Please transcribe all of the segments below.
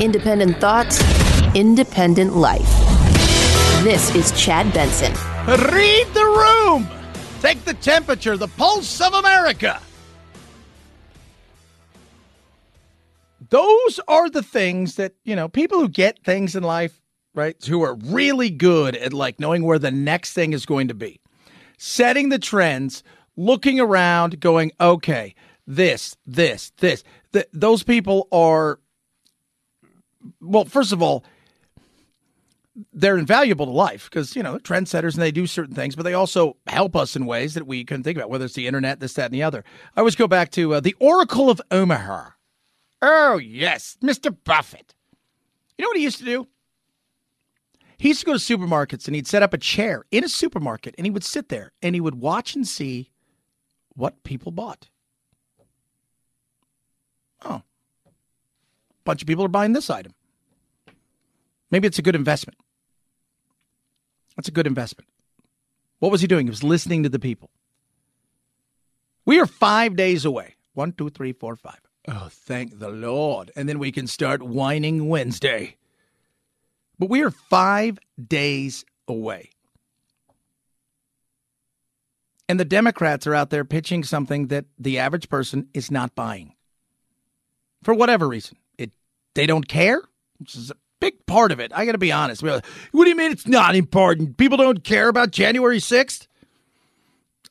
Independent thoughts, independent life. This is Chad Benson. Read the room. Take the temperature, the pulse of America. Those are the things that, you know, people who get things in life, right, who are really good at like knowing where the next thing is going to be, setting the trends, looking around, going, okay, this, this, this. Th- those people are, well, first of all, they're invaluable to life because you know trendsetters and they do certain things, but they also help us in ways that we couldn't think about, whether it's the internet, this, that, and the other. I always go back to uh, the Oracle of Omaha. Oh yes, Mr. Buffett. You know what he used to do? He used to go to supermarkets and he'd set up a chair in a supermarket and he would sit there and he would watch and see what people bought. Oh, bunch of people are buying this item. Maybe it's a good investment. That's a good investment. What was he doing? He was listening to the people. We are five days away. One, two, three, four, five. Oh, thank the Lord. And then we can start whining Wednesday. But we are five days away. And the Democrats are out there pitching something that the average person is not buying. For whatever reason. They don't care, which is a big part of it. I got to be honest. What do you mean it's not important? People don't care about January 6th?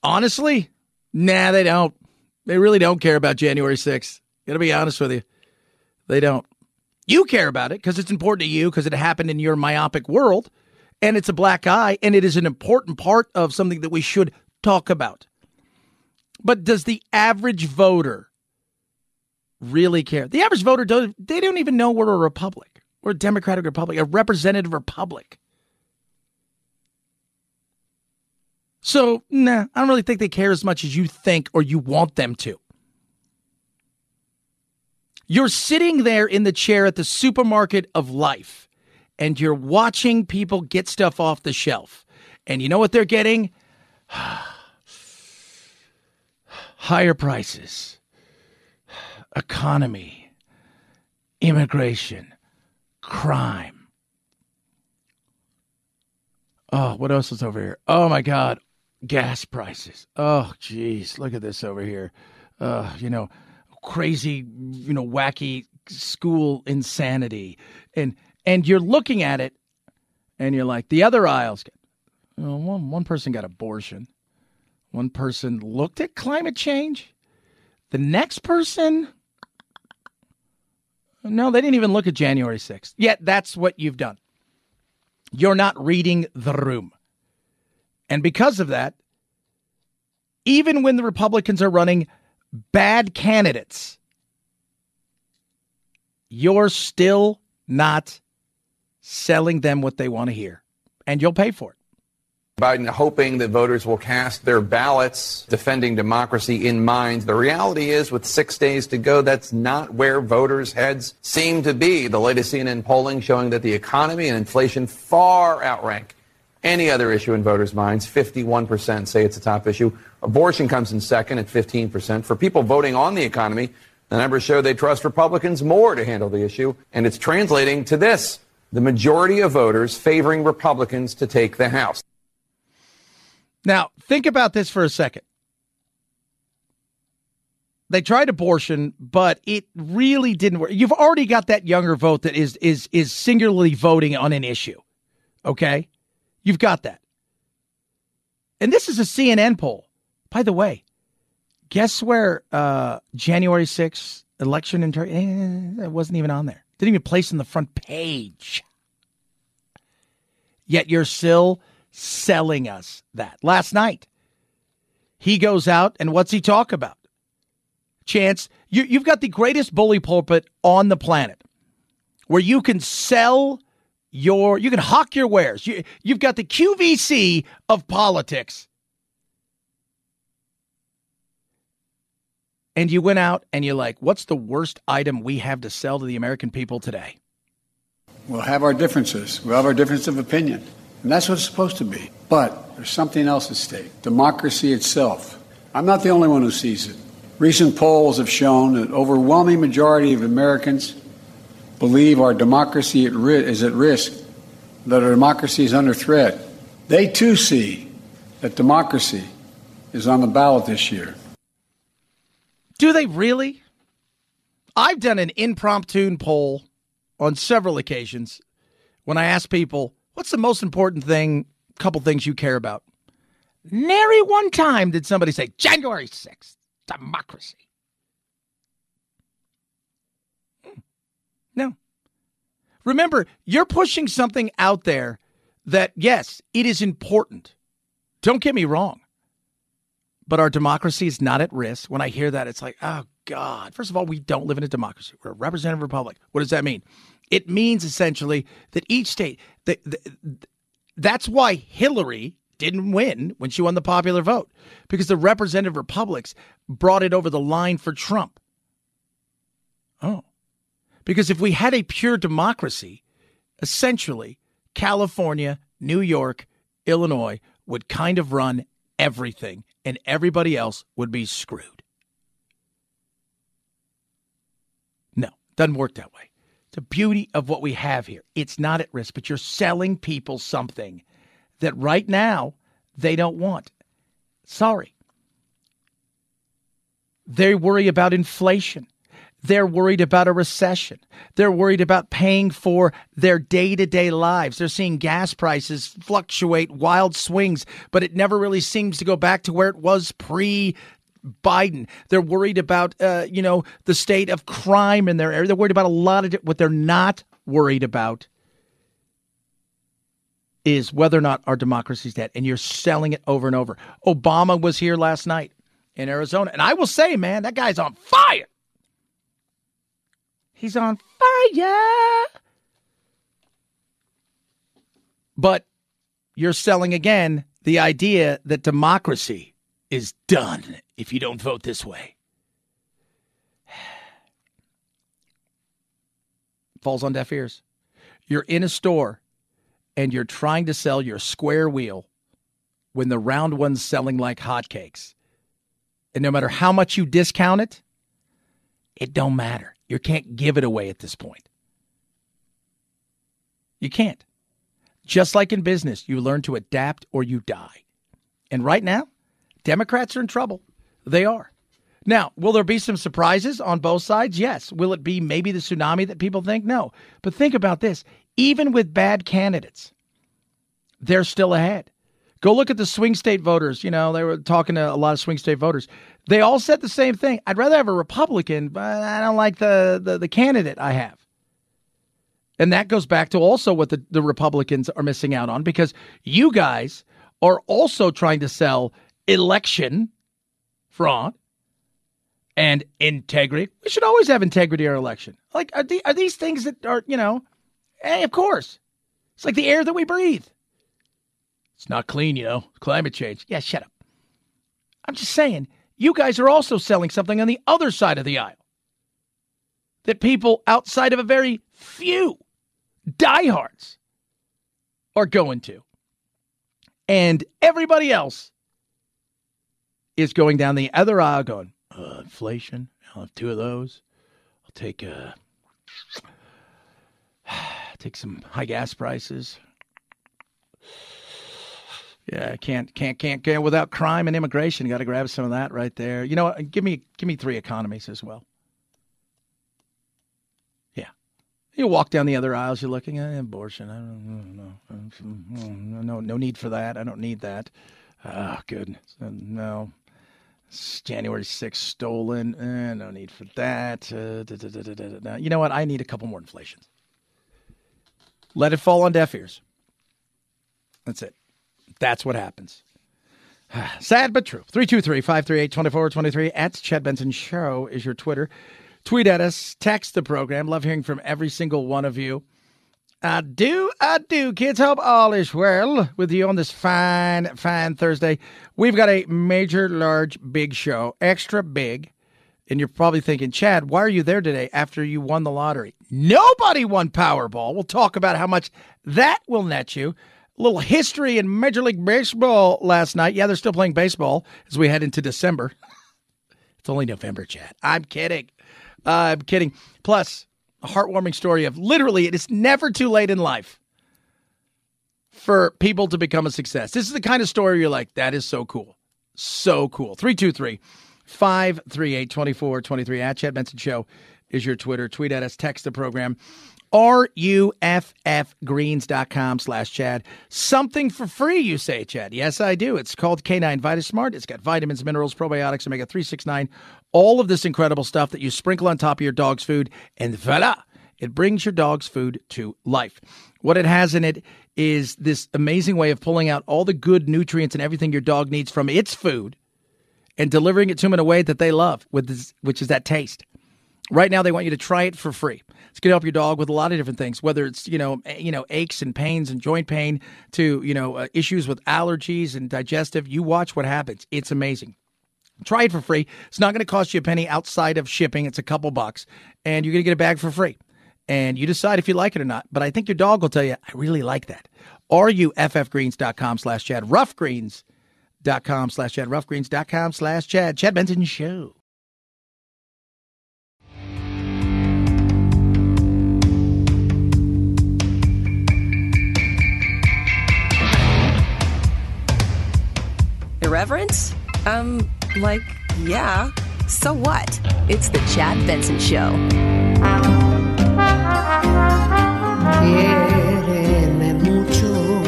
Honestly, nah, they don't. They really don't care about January 6th. Got to be honest with you. They don't. You care about it because it's important to you because it happened in your myopic world and it's a black eye and it is an important part of something that we should talk about. But does the average voter really care? The average voter, does, they don't even know we're a republic. We're a democratic republic, a representative republic. So, nah, I don't really think they care as much as you think or you want them to. You're sitting there in the chair at the supermarket of life and you're watching people get stuff off the shelf. And you know what they're getting? Higher prices, economy, immigration, crime. Oh, what else is over here? Oh my God, gas prices. Oh, geez, look at this over here. Uh, you know, crazy, you know, wacky school insanity, and and you're looking at it, and you're like, the other aisles. You know, one one person got abortion, one person looked at climate change, the next person no, they didn't even look at January 6th. Yet that's what you've done. You're not reading the room. And because of that, even when the Republicans are running bad candidates, you're still not selling them what they want to hear. And you'll pay for it. Biden hoping that voters will cast their ballots defending democracy in mind. The reality is, with six days to go, that's not where voters' heads seem to be. The latest CNN polling showing that the economy and inflation far outrank any other issue in voters' minds. 51% say it's a top issue. Abortion comes in second at 15%. For people voting on the economy, the numbers show they trust Republicans more to handle the issue. And it's translating to this the majority of voters favoring Republicans to take the House. Now, think about this for a second. They tried abortion, but it really didn't work. You've already got that younger vote that is is is singularly voting on an issue. Okay? You've got that. And this is a CNN poll. By the way, guess where uh, January 6th election inter- eh, it wasn't even on there. Didn't even place on the front page. Yet you're still selling us that. Last night, he goes out and what's he talk about? Chance, you, you've got the greatest bully pulpit on the planet where you can sell your, you can hawk your wares. You, you've got the QVC of politics. And you went out and you're like, what's the worst item we have to sell to the American people today? We'll have our differences. We'll have our difference of opinion. And that's what it's supposed to be. But there's something else at stake democracy itself. I'm not the only one who sees it. Recent polls have shown that overwhelming majority of Americans believe our democracy at ri- is at risk, that our democracy is under threat, they too see that democracy is on the ballot this year. Do they really? I've done an impromptu poll on several occasions when I ask people, what's the most important thing, couple things you care about? Nary one time did somebody say, January 6th, democracy. Hmm. No. Remember, you're pushing something out there that, yes, it is important. Don't get me wrong. But our democracy is not at risk. When I hear that, it's like, oh, God. First of all, we don't live in a democracy. We're a representative republic. What does that mean? It means essentially that each state, the, the, that's why Hillary didn't win when she won the popular vote, because the representative republics brought it over the line for Trump. Oh. Because if we had a pure democracy, essentially, California, New York, Illinois would kind of run everything, and everybody else would be screwed. No, doesn't work that way. The beauty of what we have here. It's not at risk, but you're selling people something that right now they don't want. Sorry. They worry about inflation. They're worried about a recession. They're worried about paying for their day to day lives. They're seeing gas prices fluctuate, wild swings, but it never really seems to go back to where it was pre Biden. They're worried about, uh, you know, the state of crime in their area. They're worried about a lot of what they're not worried about is whether or not our democracy is dead. And you're selling it over and over. Obama was here last night in Arizona. And I will say, man, that guy's on fire. He's on fire. But you're selling again the idea that democracy is done if you don't vote this way. Falls on deaf ears. You're in a store and you're trying to sell your square wheel when the round one's selling like hotcakes. And no matter how much you discount it, it don't matter. You can't give it away at this point. You can't. Just like in business, you learn to adapt or you die. And right now, Democrats are in trouble. They are. Now, will there be some surprises on both sides? Yes. Will it be maybe the tsunami that people think? No. But think about this even with bad candidates, they're still ahead. Go look at the swing state voters. You know, they were talking to a lot of swing state voters. They all said the same thing. I'd rather have a Republican, but I don't like the, the, the candidate I have. And that goes back to also what the, the Republicans are missing out on because you guys are also trying to sell election fraud and integrity. We should always have integrity in our election. Like, are, the, are these things that are, you know, hey, of course. It's like the air that we breathe. It's not clean, you know, climate change. Yeah, shut up. I'm just saying, you guys are also selling something on the other side of the aisle that people outside of a very few diehards are going to. And everybody else is going down the other aisle going, uh, inflation. I'll have two of those. I'll take uh, take some high gas prices. Yeah, can't can't can't get without crime and immigration. Got to grab some of that right there. You know? Give me give me three economies as well. Yeah, you walk down the other aisles. You're looking at abortion. I don't know. No, no, need for that. I don't need that. Oh, goodness. No, January 6th stolen. Eh, no need for that. Uh, da, da, da, you know what? I need a couple more inflations. Let it fall on deaf ears. That's it. That's what happens. Sad but true. 323 538 2423 at Chad Benson Show is your Twitter. Tweet at us, text the program. Love hearing from every single one of you. I do, I do, kids. Hope all is well with you on this fine, fine Thursday. We've got a major, large, big show, extra big. And you're probably thinking, Chad, why are you there today after you won the lottery? Nobody won Powerball. We'll talk about how much that will net you. A little history in Major League Baseball last night. Yeah, they're still playing baseball as we head into December. it's only November, Chad. I'm kidding. Uh, I'm kidding. Plus, a heartwarming story of literally it is never too late in life for people to become a success. This is the kind of story you're like, that is so cool. So cool. 323 538 2423 at Chad Benson Show is your Twitter. Tweet at us, text the program. R-U-F-F-greens.com slash Chad. Something for free, you say, Chad. Yes, I do. It's called K9 Vitasmart. It's got vitamins, minerals, probiotics, omega-369, all of this incredible stuff that you sprinkle on top of your dog's food, and voila, it brings your dog's food to life. What it has in it is this amazing way of pulling out all the good nutrients and everything your dog needs from its food and delivering it to them in a way that they love, which is that taste. Right now, they want you to try it for free. It's going to help your dog with a lot of different things, whether it's you know you know aches and pains and joint pain to you know uh, issues with allergies and digestive. You watch what happens. It's amazing. Try it for free. It's not going to cost you a penny outside of shipping. It's a couple bucks, and you're going to get a bag for free. And you decide if you like it or not. But I think your dog will tell you, I really like that. RUFFgreens.com slash Chad. Ruffgreens.com slash Chad. Ruffgreens.com slash Chad. Chad Benson Show. Irreverence? Um, like, yeah. So what? It's the Chad Benson Show. mucho,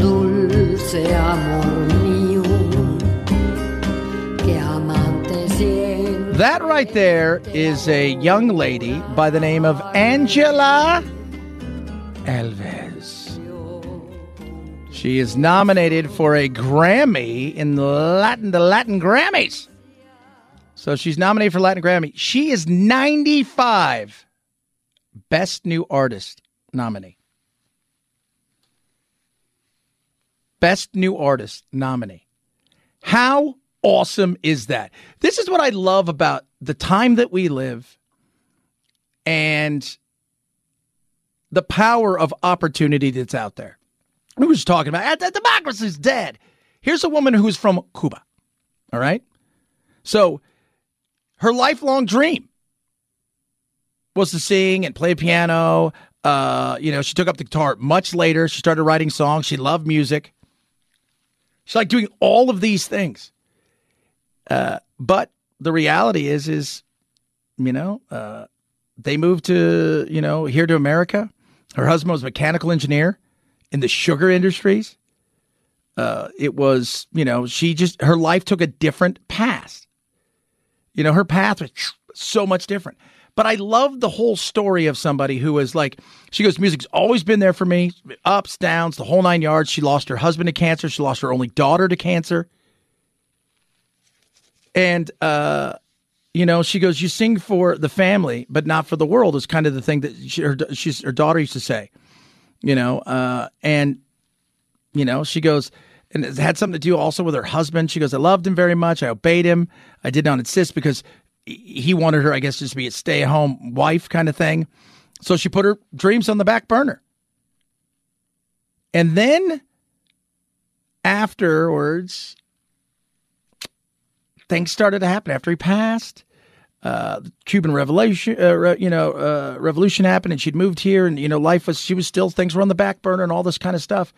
dulce amor mío, que amante That right there is a young lady by the name of Angela Alvarez. She is nominated for a Grammy in Latin, the Latin Grammys. So she's nominated for Latin Grammy. She is 95 Best New Artist nominee. Best New Artist nominee. How awesome is that? This is what I love about the time that we live and the power of opportunity that's out there. Who was talking about that democracy's dead. Here's a woman who's from Cuba. All right. So her lifelong dream was to sing and play piano. Uh, you know, she took up the guitar much later. She started writing songs. She loved music. She's like doing all of these things. Uh, but the reality is, is, you know, uh, they moved to, you know, here to America. Her husband was a mechanical engineer in the sugar industries. Uh, it was, you know, she just, her life took a different path. You know, her path was so much different. But I love the whole story of somebody who was like, she goes, music's always been there for me, ups, downs, the whole nine yards. She lost her husband to cancer. She lost her only daughter to cancer. And, uh, you know, she goes, you sing for the family, but not for the world is kind of the thing that she, her, she's, her daughter used to say you know, uh, and you know, she goes, and it had something to do also with her husband. She goes, I loved him very much. I obeyed him. I did not insist because he wanted her, I guess, just to be a stay at home wife kind of thing. So she put her dreams on the back burner. And then afterwards, things started to happen after he passed uh, the Cuban Revolution, uh, you know, uh, revolution happened, and she'd moved here, and you know, life was she was still things were on the back burner and all this kind of stuff.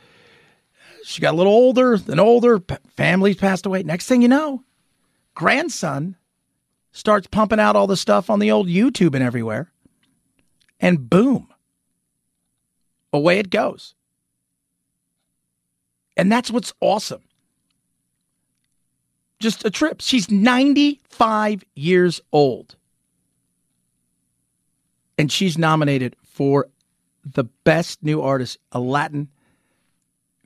She got a little older, then older. Families passed away. Next thing you know, grandson starts pumping out all the stuff on the old YouTube and everywhere, and boom, away it goes. And that's what's awesome just a trip. She's 95 years old. And she's nominated for the best new artist, a Latin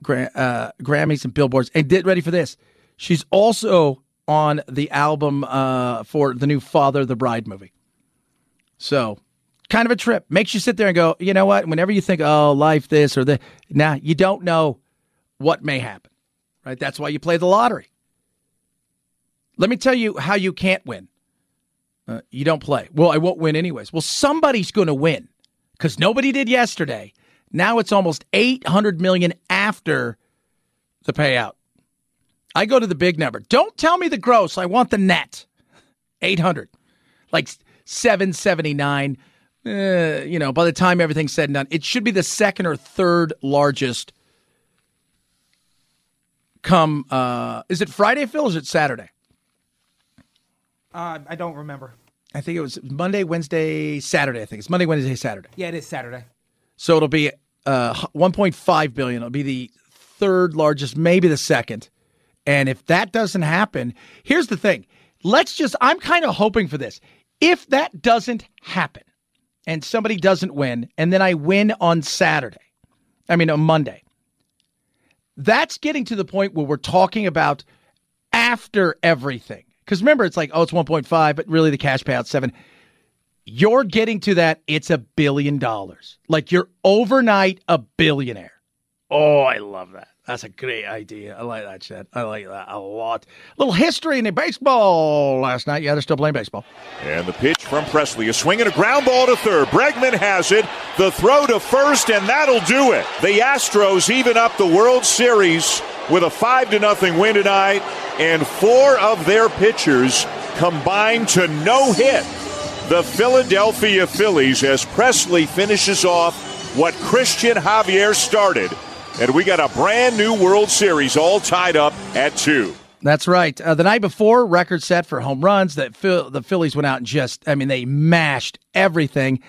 uh, Grammys and Billboards. And get ready for this. She's also on the album uh, for the new Father the Bride movie. So, kind of a trip. Makes you sit there and go, you know what? Whenever you think, oh, life this or that, now nah, you don't know what may happen, right? That's why you play the lottery. Let me tell you how you can't win. Uh, you don't play. Well, I won't win anyways. Well, somebody's going to win because nobody did yesterday. Now it's almost 800 million after the payout. I go to the big number. Don't tell me the gross. I want the net. 800. Like 779. Uh, you know, by the time everything's said and done, it should be the second or third largest come uh is it Friday, Phil, is it Saturday? Uh, I don't remember. I think it was Monday, Wednesday, Saturday. I think it's Monday, Wednesday, Saturday. Yeah, it is Saturday. So it'll be uh, 1.5 billion. It'll be the third largest, maybe the second. And if that doesn't happen, here's the thing. Let's just, I'm kind of hoping for this. If that doesn't happen and somebody doesn't win, and then I win on Saturday, I mean, on Monday, that's getting to the point where we're talking about after everything. Because remember, it's like, oh, it's 1.5, but really the cash payout's seven. You're getting to that, it's a billion dollars. Like you're overnight a billionaire. Oh, I love that. That's a great idea. I like that shit. I like that a lot. A little history in the baseball last night. Yeah, they're still playing baseball. And the pitch from Pressly. A swing and a ground ball to third. Bregman has it. The throw to first, and that'll do it. The Astros even up the World Series with a 5 to nothing win tonight, and four of their pitchers combined to no hit the Philadelphia Phillies as Pressly finishes off what Christian Javier started. And we got a brand new World Series all tied up at two. That's right. Uh, the night before, record set for home runs. That Phil- the Phillies went out and just, I mean, they mashed everything.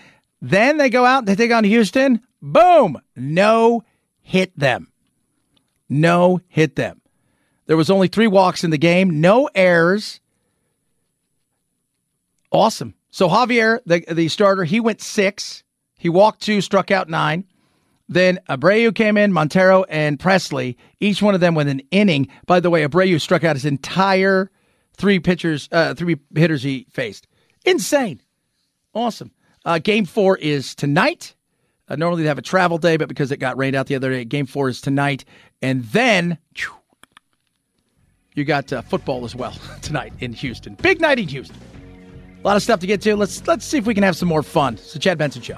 Then they go out and they take on Houston. Boom! No hit them. No hit them. There was only three walks in the game, no errors. Awesome. So Javier, the the starter, he went six. He walked two, struck out nine. Then Abreu came in, Montero and Pressly. Each one of them with an inning. By the way, Abreu struck out his entire three pitchers, uh, three hitters he faced. Insane. Awesome. Uh, game four is tonight. Uh, normally they have a travel day, but because it got rained out the other day, game four is tonight. And then whew, you got uh, football as well tonight in Houston. Big night in Houston. A lot of stuff to get to. Let's let's see if we can have some more fun. It's the Chad Benson Show.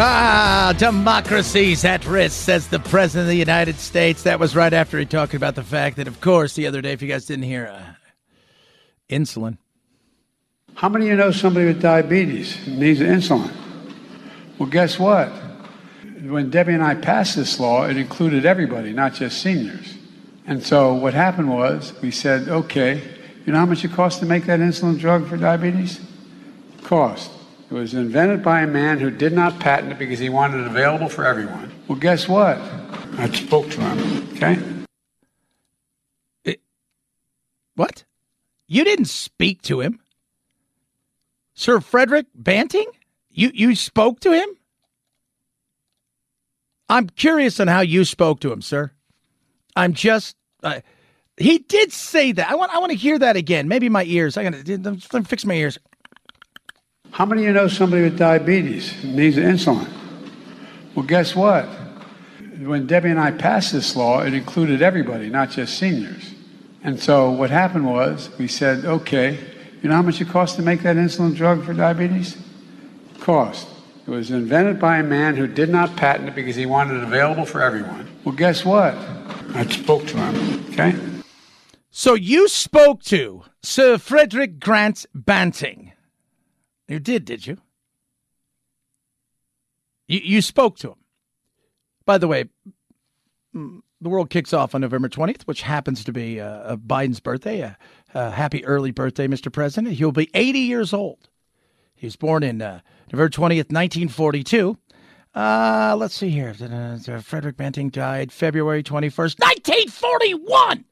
Ah, democracy's at risk, says the President of the United States. That was right after he talked about the fact that, of course, the other day, if you guys didn't hear, uh, insulin. How many of you know somebody with diabetes needs insulin? Well, guess what? When Debbie and I passed this law, it included everybody, not just seniors. And so what happened was we said, okay, you know how much it costs to make that insulin drug for diabetes? Cost. It was invented by a man who did not patent it because he wanted it available for everyone. Well, guess what? I spoke to him, okay? What? You didn't speak to him? Sir Frederick Banting? You you spoke to him? I'm curious on how you spoke to him, sir. I'm just uh, he did say that. I want I want to hear that again. Maybe my ears. I got to let me fix my ears. How many of you know somebody with diabetes needs insulin? Well, guess what? When Debbie and I passed this law, it included everybody, not just seniors. And so what happened was we said, okay, you know how much it costs to make that insulin drug for diabetes? Cost. It was invented by a man who did not patent it because he wanted it available for everyone. Well, guess what? I spoke to him, okay? So you spoke to Sir Frederick Grant Banting. You did, did you? You, you spoke to him. By the way, mm, the world kicks off on November 20th, which happens to be uh, Biden's birthday. Uh, uh, happy early birthday, Mr. President. He'll be 80 years old. He was born in uh, November 20th, 1942. Uh, let's see here. Frederick Banting died February 21st, 1941.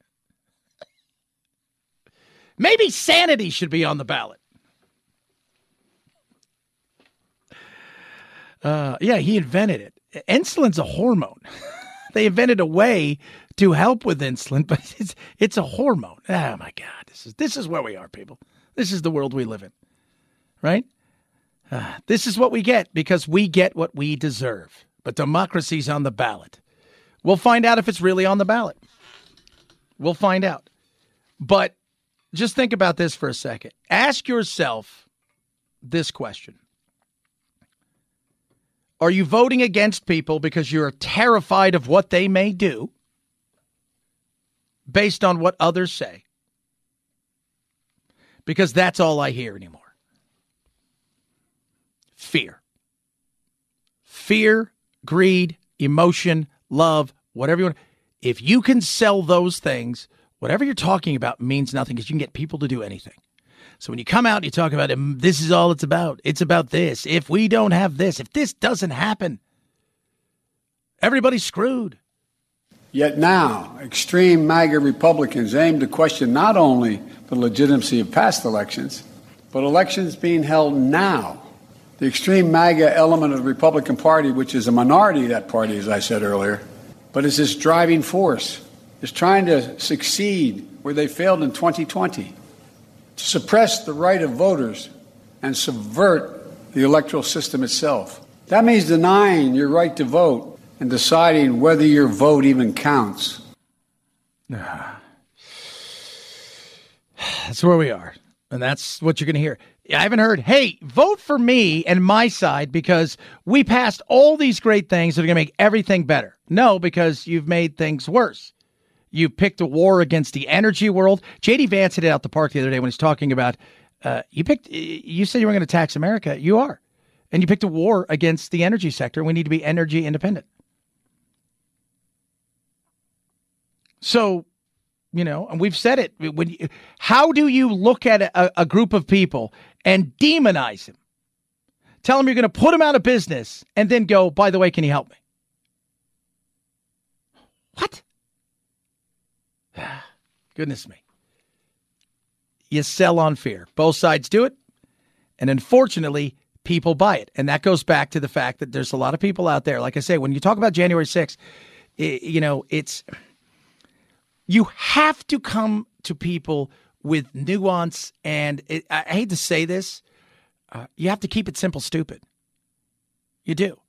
Maybe sanity should be on the ballot. Uh, yeah, he invented it. insulin's a hormone. they invented a way to help with insulin, but it's it's a hormone. Oh my God, this is this is where we are, people. This is the world we live in, right? Uh, this is what we get because we get what we deserve. But democracy's on the ballot. We'll find out if it's really on the ballot. We'll find out. But just think about this for a second. Ask yourself this question Are you voting against people because you're terrified of what they may do based on what others say? Because that's all I hear anymore fear. Fear, greed, emotion, love, whatever you want. If you can sell those things, whatever you're talking about means nothing because you can get people to do anything. So when you come out you talk about it, mm, this is all it's about. It's about this. If we don't have this, if this doesn't happen, everybody's screwed. Yet now, extreme MAGA Republicans aim to question not only the legitimacy of past elections, but elections being held now. The extreme MAGA element of the Republican Party, which is a minority of that party, as I said earlier, but is this driving force, is trying to succeed where they failed in 2020 to suppress the right of voters and subvert the electoral system itself. That means denying your right to vote and deciding whether your vote even counts. That's where we are. And that's what you're going to hear. I haven't heard, hey, vote for me and my side because we passed all these great things that are going to make everything better. No, because you've made things worse. You picked a war against the energy world. JD Vance hit it out the park the other day when he's talking about uh, you picked. You said you were going to tax America. You are, and you picked a war against the energy sector. We need to be energy independent. So, you know, and we've said it. When you, how do you look at a, a group of people and demonize them? Tell them you're going to put them out of business, and then go. By the way, can you help me? What? Goodness me. You sell on fear. Both sides do it. And unfortunately, people buy it. And that goes back to the fact that there's a lot of people out there. Like I say, when you talk about January 6th, it, you know, it's you have to come to people with nuance. And it, I hate to say this, uh, you have to keep it simple, stupid. You do.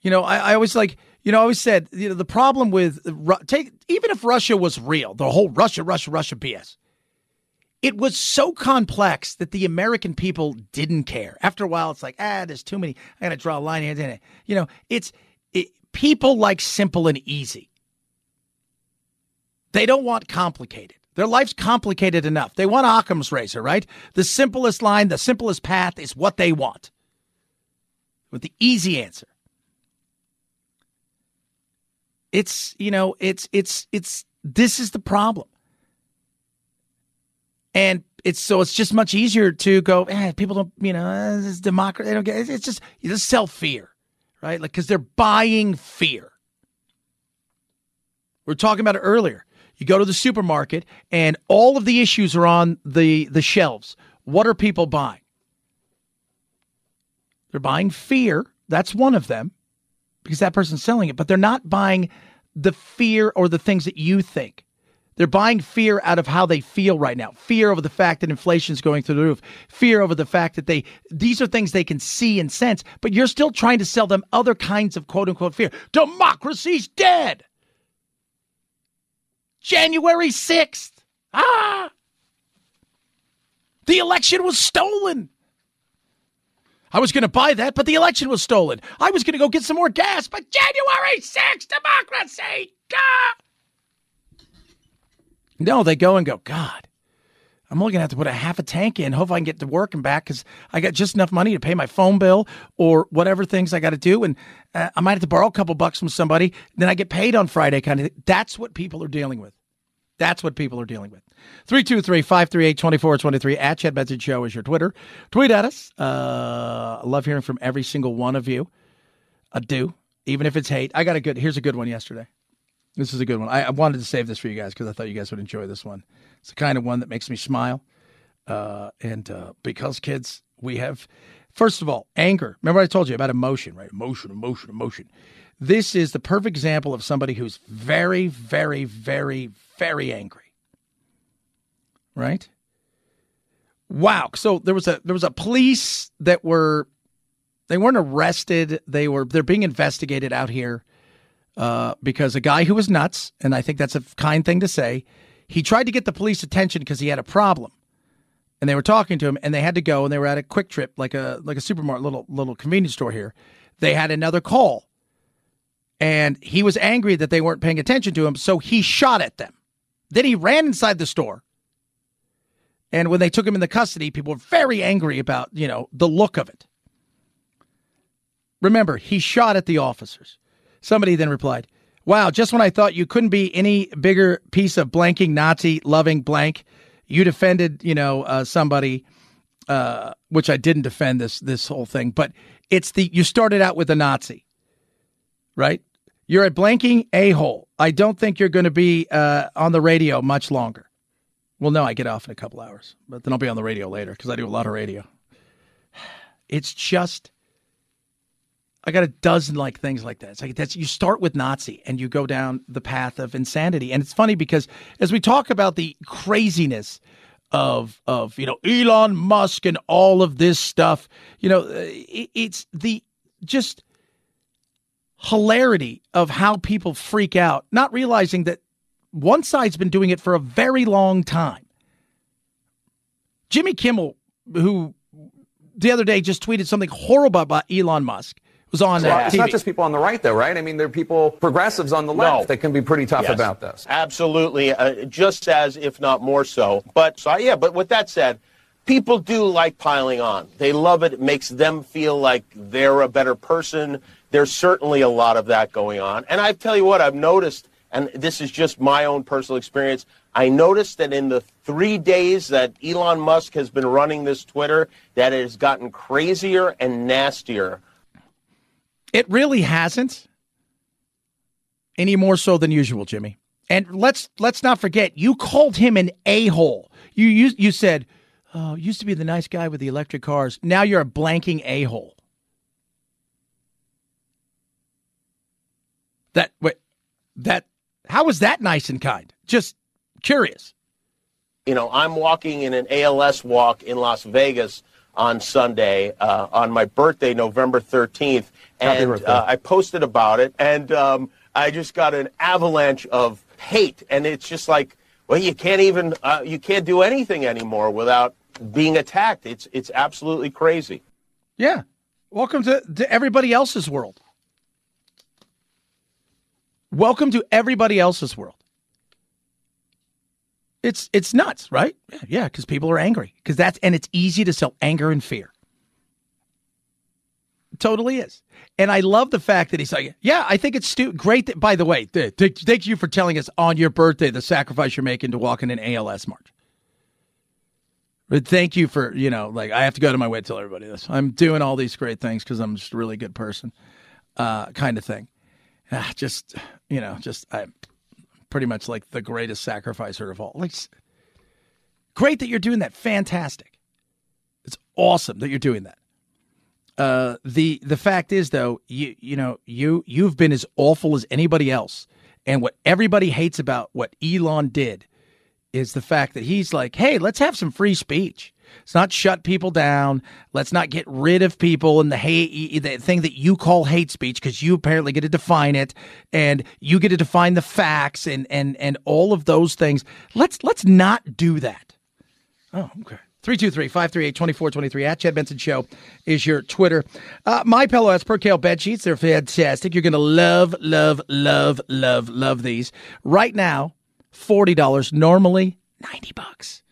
You know, I, I always like, you know, I always said, you know, the problem with take even if Russia was real, the whole Russia, Russia, Russia BS, it was so complex that the American people didn't care. After a while, it's like, ah, there's too many. I got to draw a line here. You know, it's it, people like simple and easy. They don't want complicated. Their life's complicated enough. They want Occam's razor, right? The simplest line, the simplest path is what they want. With the easy answer. It's, you know, it's, it's, it's, this is the problem. And it's so it's just much easier to go, eh, people don't, you know, it's democracy. They don't get It's just, you just sell fear, right? Like, because they're buying fear. We are talking about it earlier. You go to the supermarket and all of the issues are on the, the shelves. What are people buying? They're buying fear. That's one of them because that person's selling it, but they're not buying the fear or the things that you think. They're buying fear out of how they feel right now. Fear over the fact that inflation is going through the roof. Fear over the fact that they, these are things they can see and sense, but you're still trying to sell them other kinds of quote unquote fear. Democracy's dead. January 6th. Ah! The election was stolen. I was going to buy that, but the election was stolen. I was going to go get some more gas, but January 6th, democracy! God! No, they go and go, God, I'm only going to have to put a half a tank in. Hope I can get to work and back because I got just enough money to pay my phone bill or whatever things I got to do. And uh, I might have to borrow a couple bucks from somebody. Then I get paid on Friday, kind of. That's what people are dealing with. That's what people are dealing with. 323 538 2423 at Chad Benson Show is your Twitter. Tweet at us. Uh, I love hearing from every single one of you. I do, even if it's hate. I got a good, here's a good one yesterday. This is a good one. I, I wanted to save this for you guys because I thought you guys would enjoy this one. It's the kind of one that makes me smile. Uh, and uh, because kids, we have First of all, anger. Remember I told you about emotion, right? Emotion, emotion, emotion. This is the perfect example of somebody who's very, very, very, very angry. Right? Wow. So there was a there was a police that were they weren't arrested. They were they're being investigated out here uh, because a guy who was nuts, and I think that's a kind thing to say, he tried to get the police attention because he had a problem and they were talking to him and they had to go and they were at a quick trip like a like a supermarket little little convenience store here they had another call and he was angry that they weren't paying attention to him so he shot at them then he ran inside the store and when they took him into custody people were very angry about you know the look of it remember he shot at the officers somebody then replied wow just when i thought you couldn't be any bigger piece of blanking nazi loving blank you defended, you know, uh, somebody, uh, which I didn't defend this this whole thing, but it's the you started out with a Nazi, right? You're a blanking a hole. I don't think you're going to be uh, on the radio much longer. Well, no, I get off in a couple hours, but then I'll be on the radio later because I do a lot of radio. It's just I got a dozen like things like that. It's like that's you start with Nazi and you go down the path of insanity. And it's funny because as we talk about the craziness of of you know Elon Musk and all of this stuff, you know, it, it's the just hilarity of how people freak out, not realizing that one side's been doing it for a very long time. Jimmy Kimmel, who the other day just tweeted something horrible about Elon Musk was on well, uh, It's not just people on the right, though, right? I mean, there are people, progressives on the left, no. that can be pretty tough yes, about this. Absolutely, uh, just as, if not more so. But so, yeah, but with that said, people do like piling on. They love it. It makes them feel like they're a better person. There's certainly a lot of that going on. And I tell you what, I've noticed, and this is just my own personal experience. I noticed that in the three days that Elon Musk has been running this Twitter, that it has gotten crazier and nastier it really hasn't any more so than usual, Jimmy. And let's let's not forget, you called him an a hole. You, you you said, "Oh, used to be the nice guy with the electric cars. Now you're a blanking a hole." That wait, that how was that nice and kind? Just curious. You know, I'm walking in an ALS walk in Las Vegas on Sunday uh, on my birthday, November 13th. And uh, I posted about it, and um, I just got an avalanche of hate. And it's just like, well, you can't even, uh, you can't do anything anymore without being attacked. It's, it's absolutely crazy. Yeah. Welcome to, to everybody else's world. Welcome to everybody else's world. It's it's nuts, right? Yeah, because people are angry. Because that's and it's easy to sell anger and fear. It totally is. And I love the fact that he's like, yeah, I think it's stu- great. That, by the way, th- th- thank you for telling us on your birthday the sacrifice you're making to walk in an ALS march. But thank you for, you know, like I have to go to my way to tell everybody this. I'm doing all these great things because I'm just a really good person, uh, kind of thing. Ah, just, you know, just I pretty much like the greatest sacrificer of all. Like, great that you're doing that. Fantastic. It's awesome that you're doing that. Uh, the the fact is though, you you know you you've been as awful as anybody else, and what everybody hates about what Elon did is the fact that he's like, hey, let's have some free speech. Let's not shut people down. Let's not get rid of people and the hate, the thing that you call hate speech, because you apparently get to define it, and you get to define the facts and and and all of those things. Let's let's not do that. Oh, okay. 323-538-2423 at Chad Benson Show is your Twitter. Uh, My Pillow has Percale bed sheets. They're fantastic. You're going to love, love, love, love, love these. Right now, $40, normally 90 bucks.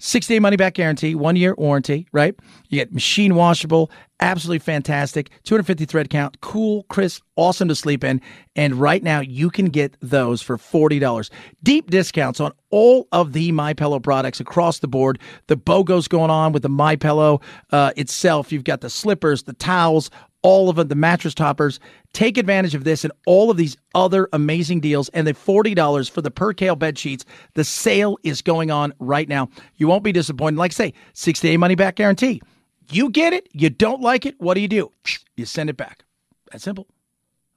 Six day money back guarantee, one year warranty, right? You get machine washable, absolutely fantastic, 250 thread count, cool, crisp, awesome to sleep in. And right now you can get those for $40. Deep discounts on all of the My Pillow products across the board. The BOGO's going on with the My Pillow uh, itself. You've got the slippers, the towels, all of the mattress toppers. Take advantage of this and all of these other amazing deals. And the $40 for the Percale bed sheets, the sale is going on right now. You won't be disappointed. Like I say, 60 day money back guarantee. You get it, you don't like it, what do you do? You send it back. That's simple.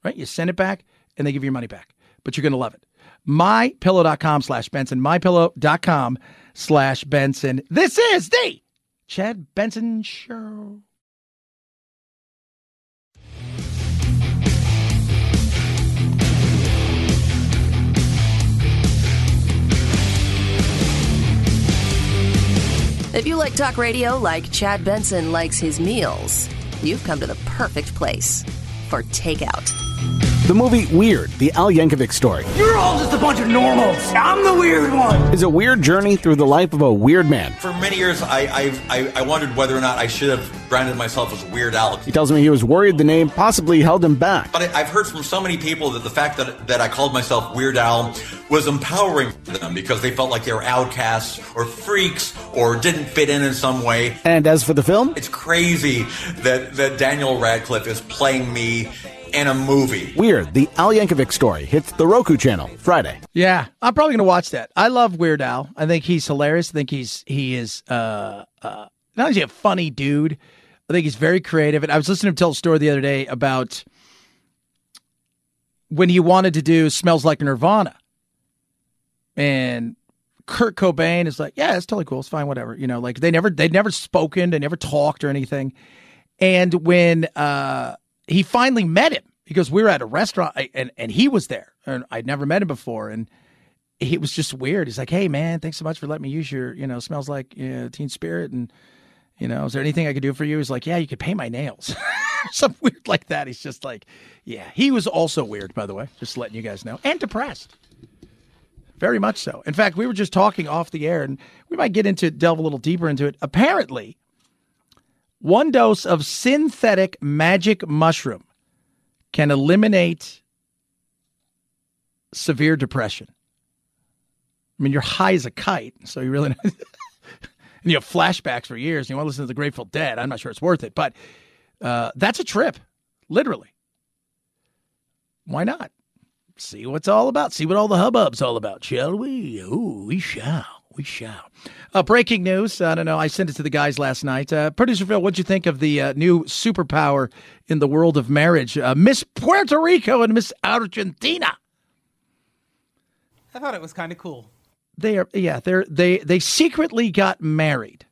Right? You send it back and they give you your money back. But you're going to love it. MyPillow.com slash Benson. MyPillow.com slash Benson. This is the Chad Benson Show. If you like talk radio like Chad Benson likes his meals, you've come to the perfect place for takeout. The movie Weird, the Al Yankovic story, You're all just a bunch of normals. I'm the weird one. is a weird journey through the life of a weird man. For many years, I, I, I, I wondered whether or not I should have branded myself as Weird Al. He tells me he was worried the name possibly held him back. But I, I've heard from so many people that the fact that, that I called myself Weird Al was empowering for them because they felt like they were outcasts or freaks or didn't fit in in some way. And as for the film, It's crazy that, that Daniel Radcliffe is playing me in a movie. Weird, the Al Yankovic story hits the Roku channel Friday. Yeah, I'm probably going to watch that. I love Weird Al. I think he's hilarious. I think he's he is uh, uh, not only a funny dude, I think he's very creative. And I was listening to him tell a story the other day about when he wanted to do "Smells Like Nirvana," and Kurt Cobain is like, "Yeah, it's totally cool. It's fine, whatever." You know, like they never they'd never spoken, they never talked or anything. And when uh, he finally met him, because we were at a restaurant and and he was there, and I'd never met him before, and he was just weird. He's like, "Hey, man, thanks so much for letting me use your, you know, smells like you know, Teen Spirit, and you know, is there anything I could do for you?" He's like, "Yeah, you could paint my nails." Something weird like that. He's just like, "Yeah." He was also weird, by the way, just letting you guys know, and depressed. Very much so. In fact, we were just talking off the air, and we might get into delve a little deeper into it. Apparently, one dose of synthetic magic mushroom can eliminate severe depression. I mean, you're high as a kite, so you really and you have flashbacks for years. And You want to listen to the Grateful Dead. I'm not sure it's worth it, but uh, that's a trip, literally. Why not? See what's all about. See what all the hubbub's all about, shall we? Ooh, we shall. We shall. Uh, breaking news. I don't know. I sent it to the guys last night. Uh, Producer Phil, what'd you think of the uh, new superpower in the world of marriage? Uh, Miss Puerto Rico and Miss Argentina. I thought it was kind of cool. They are, yeah, they're they they secretly got married.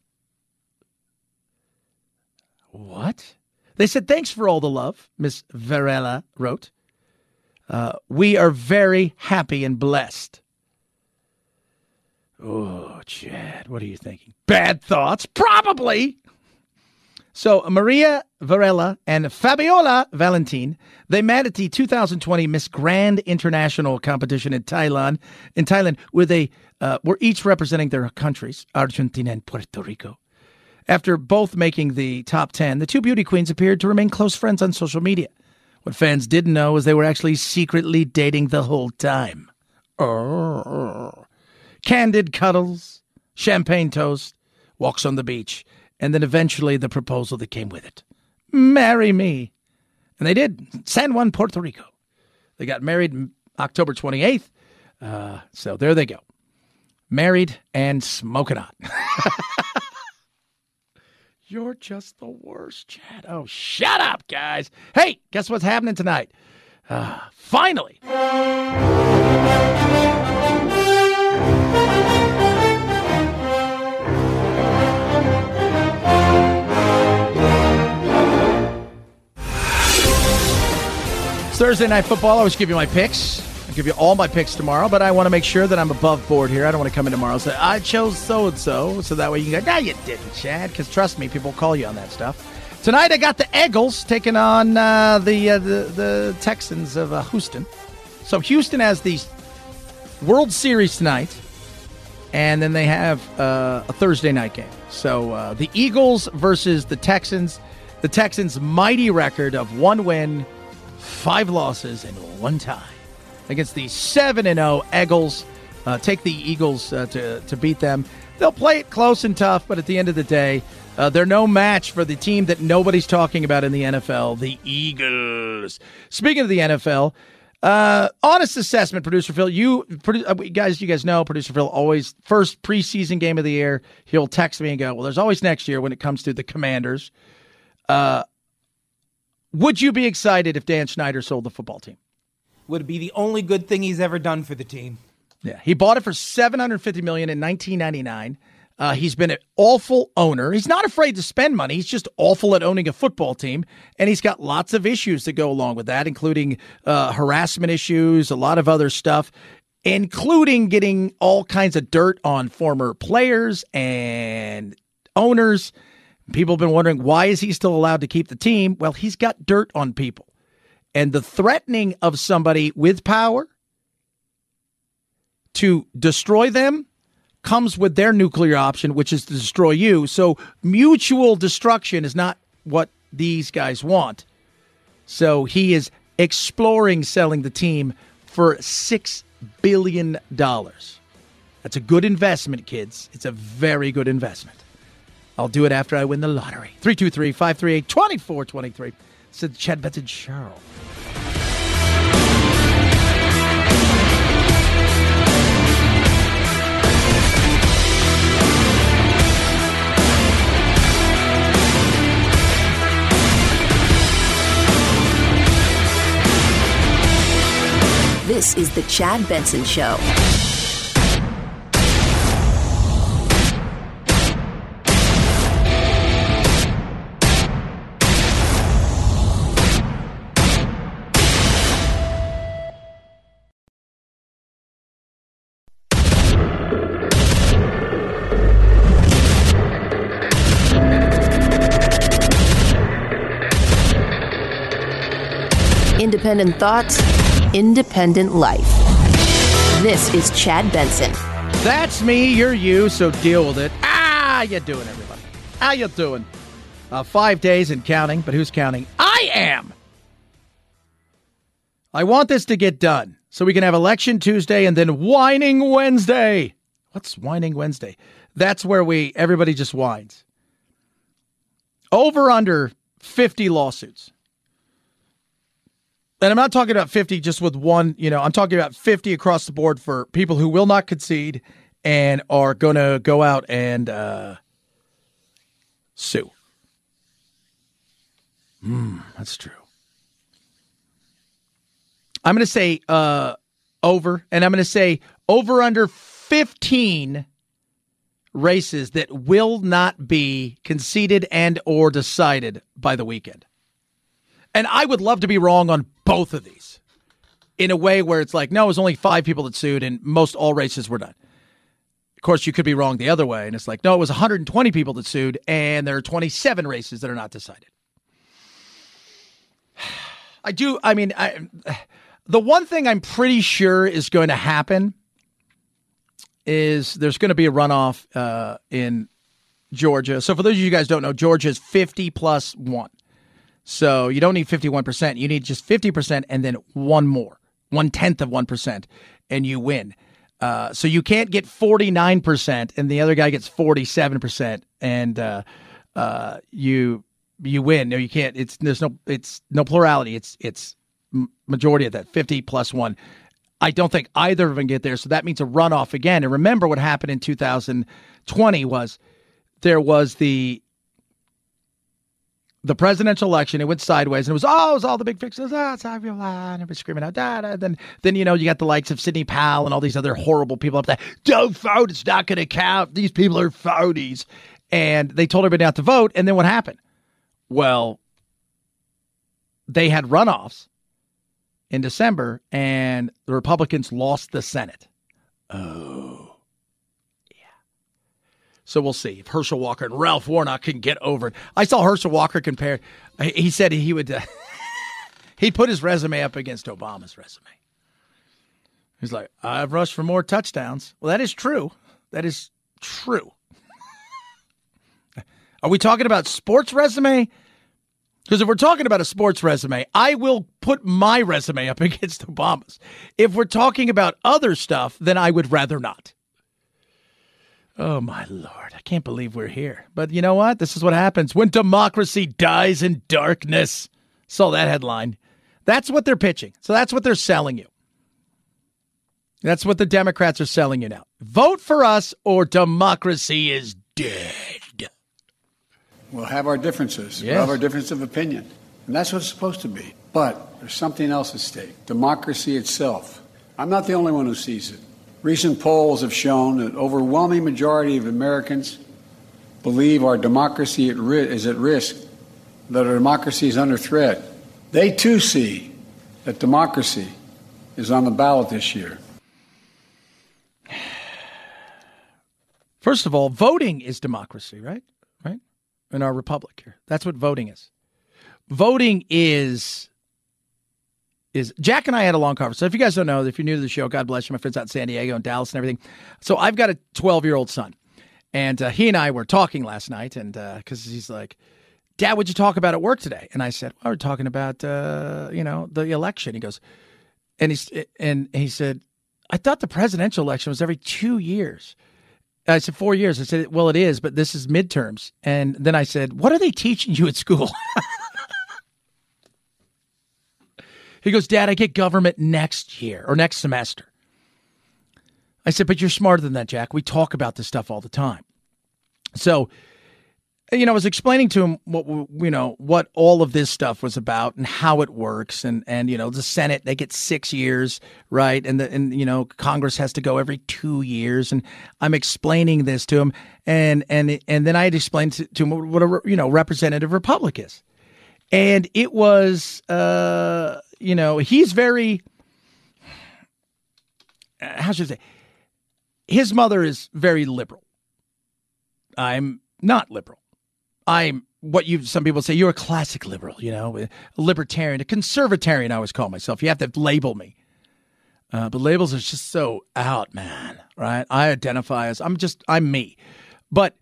What? They said thanks for all the love. Miss Varela wrote. Uh, we are very happy and blessed. Oh, Chad, what are you thinking? Bad thoughts? Probably. So Maria Varela and Fabiola Valentin, they met at the 2020 Miss Grand International competition in Thailand. In Thailand, where they uh, were each representing their countries, Argentina and Puerto Rico. After both making the top 10, the two beauty queens appeared to remain close friends on social media. What fans didn't know is they were actually secretly dating the whole time. Oh. Candid cuddles, champagne toast, walks on the beach, and then eventually the proposal that came with it. Marry me. And they did. San Juan, Puerto Rico. They got married October 28th. Uh, so there they go. Married and smoking hot. You're just the worst, Chad. Oh, shut up, guys. Hey, guess what's happening tonight? Uh, finally. Thursday night football. I always give you my picks. I'll give you all my picks tomorrow, but I want to make sure that I'm above board here. I don't want to come in tomorrow and say, I chose so and so, so that way you can go, no, you didn't, Chad, because trust me, people call you on that stuff. Tonight I got the Eagles taking on uh, the, uh, the the Texans of uh, Houston. So Houston has the World Series tonight, and then they have uh, a Thursday night game. So uh, the Eagles versus the Texans. The Texans' mighty record of one win, five losses, and one tie against the seven and zero Eagles. Uh, take the Eagles uh, to to beat them. They'll play it close and tough, but at the end of the day, uh, they're no match for the team that nobody's talking about in the NFL, the Eagles. Speaking of the NFL, Uh, honest assessment, producer Phil. You uh, guys, you guys know producer Phil always first preseason game of the year. He'll text me and go, "Well, there's always next year when it comes to the Commanders." Uh, would you be excited if Dan Snyder sold the football team? Would be the only good thing he's ever done for the team. Yeah, he bought it for seven hundred fifty million in nineteen ninety nine. Uh, he's been an awful owner. He's not afraid to spend money. He's just awful at owning a football team. And he's got lots of issues that go along with that, including uh, harassment issues, a lot of other stuff, including getting all kinds of dirt on former players and owners. People have been wondering why is he still allowed to keep the team? Well, he's got dirt on people. And the threatening of somebody with power to destroy them comes with their nuclear option, which is to destroy you. So mutual destruction is not what these guys want. So he is exploring selling the team for $6 billion. That's a good investment, kids. It's a very good investment. I'll do it after I win the lottery. 323 538 2423. Said Chad Benson Show. This is The Chad Benson Show. Independent thoughts independent life. This is Chad Benson. That's me, you're you, so deal with it. Ah, you doing, everybody? How you doing? Uh, five days and counting, but who's counting? I am. I want this to get done so we can have election Tuesday and then whining Wednesday. What's whining Wednesday? That's where we everybody just whines. Over under 50 lawsuits and I'm not talking about 50 just with one, you know, I'm talking about 50 across the board for people who will not concede and are going to go out and uh, sue. Hmm, that's true. I'm going to say uh, over, and I'm going to say over under 15 races that will not be conceded and or decided by the weekend. And I would love to be wrong on both of these in a way where it's like, no, it was only five people that sued and most all races were done. Of course, you could be wrong the other way. And it's like, no, it was 120 people that sued and there are 27 races that are not decided. I do. I mean, I, the one thing I'm pretty sure is going to happen is there's going to be a runoff uh, in Georgia. So for those of you guys don't know, Georgia is 50 plus one. So you don't need 51%. You need just 50% and then one more, one tenth of 1%, and you win. Uh, so you can't get 49% and the other guy gets 47% and uh, uh, you you win. No, you can't. It's there's no it's no plurality. It's it's majority of that 50 plus 1. I don't think either of them get there. So that means a runoff again. And remember what happened in 2020 was there was the the presidential election, it went sideways, and it was oh, it was all the big fixes. Ah, it's and everybody screaming out, da, da. Then, then you know, you got the likes of Sidney Powell and all these other horrible people up there. Don't vote; it's not going to count. These people are phonies, and they told everybody not to vote. And then what happened? Well, they had runoffs in December, and the Republicans lost the Senate. Oh. So we'll see if Herschel Walker and Ralph Warnock can get over it. I saw Herschel Walker compare. He said he would. Uh, he put his resume up against Obama's resume. He's like, I've rushed for more touchdowns. Well, that is true. That is true. Are we talking about sports resume? Because if we're talking about a sports resume, I will put my resume up against Obama's. If we're talking about other stuff, then I would rather not. Oh, my Lord. I can't believe we're here. But you know what? This is what happens when democracy dies in darkness. Saw that headline. That's what they're pitching. So that's what they're selling you. That's what the Democrats are selling you now. Vote for us or democracy is dead. We'll have our differences. Yes. We'll have our difference of opinion. And that's what it's supposed to be. But there's something else at stake democracy itself. I'm not the only one who sees it. Recent polls have shown that overwhelming majority of Americans believe our democracy at ri- is at risk, that our democracy is under threat. They too see that democracy is on the ballot this year. First of all, voting is democracy, right? Right? In our republic here. That's what voting is. Voting is is Jack and I had a long conversation. So if you guys don't know, if you're new to the show, God bless you, my friends out in San Diego and Dallas and everything. So I've got a 12 year old son, and uh, he and I were talking last night, and because uh, he's like, "Dad, what'd you talk about at work today?" And I said, well, "We're talking about uh, you know the election." He goes, and he's and he said, "I thought the presidential election was every two years." I said, four years. I said, well, it is, but this is midterms. And then I said, what are they teaching you at school? he goes, Dad, I get government next year or next semester. I said, but you're smarter than that, Jack. We talk about this stuff all the time. So, you know, I was explaining to him what you know what all of this stuff was about and how it works, and and you know the Senate they get six years, right, and the and you know Congress has to go every two years, and I'm explaining this to him, and and and then I had explained to, to him what a you know representative republic is, and it was uh you know he's very how should I say his mother is very liberal. I'm not liberal. I'm what you some people say you're a classic liberal, you know, a libertarian, a conservatarian. I always call myself. You have to label me, uh, but labels are just so out, man. Right? I identify as I'm just I'm me, but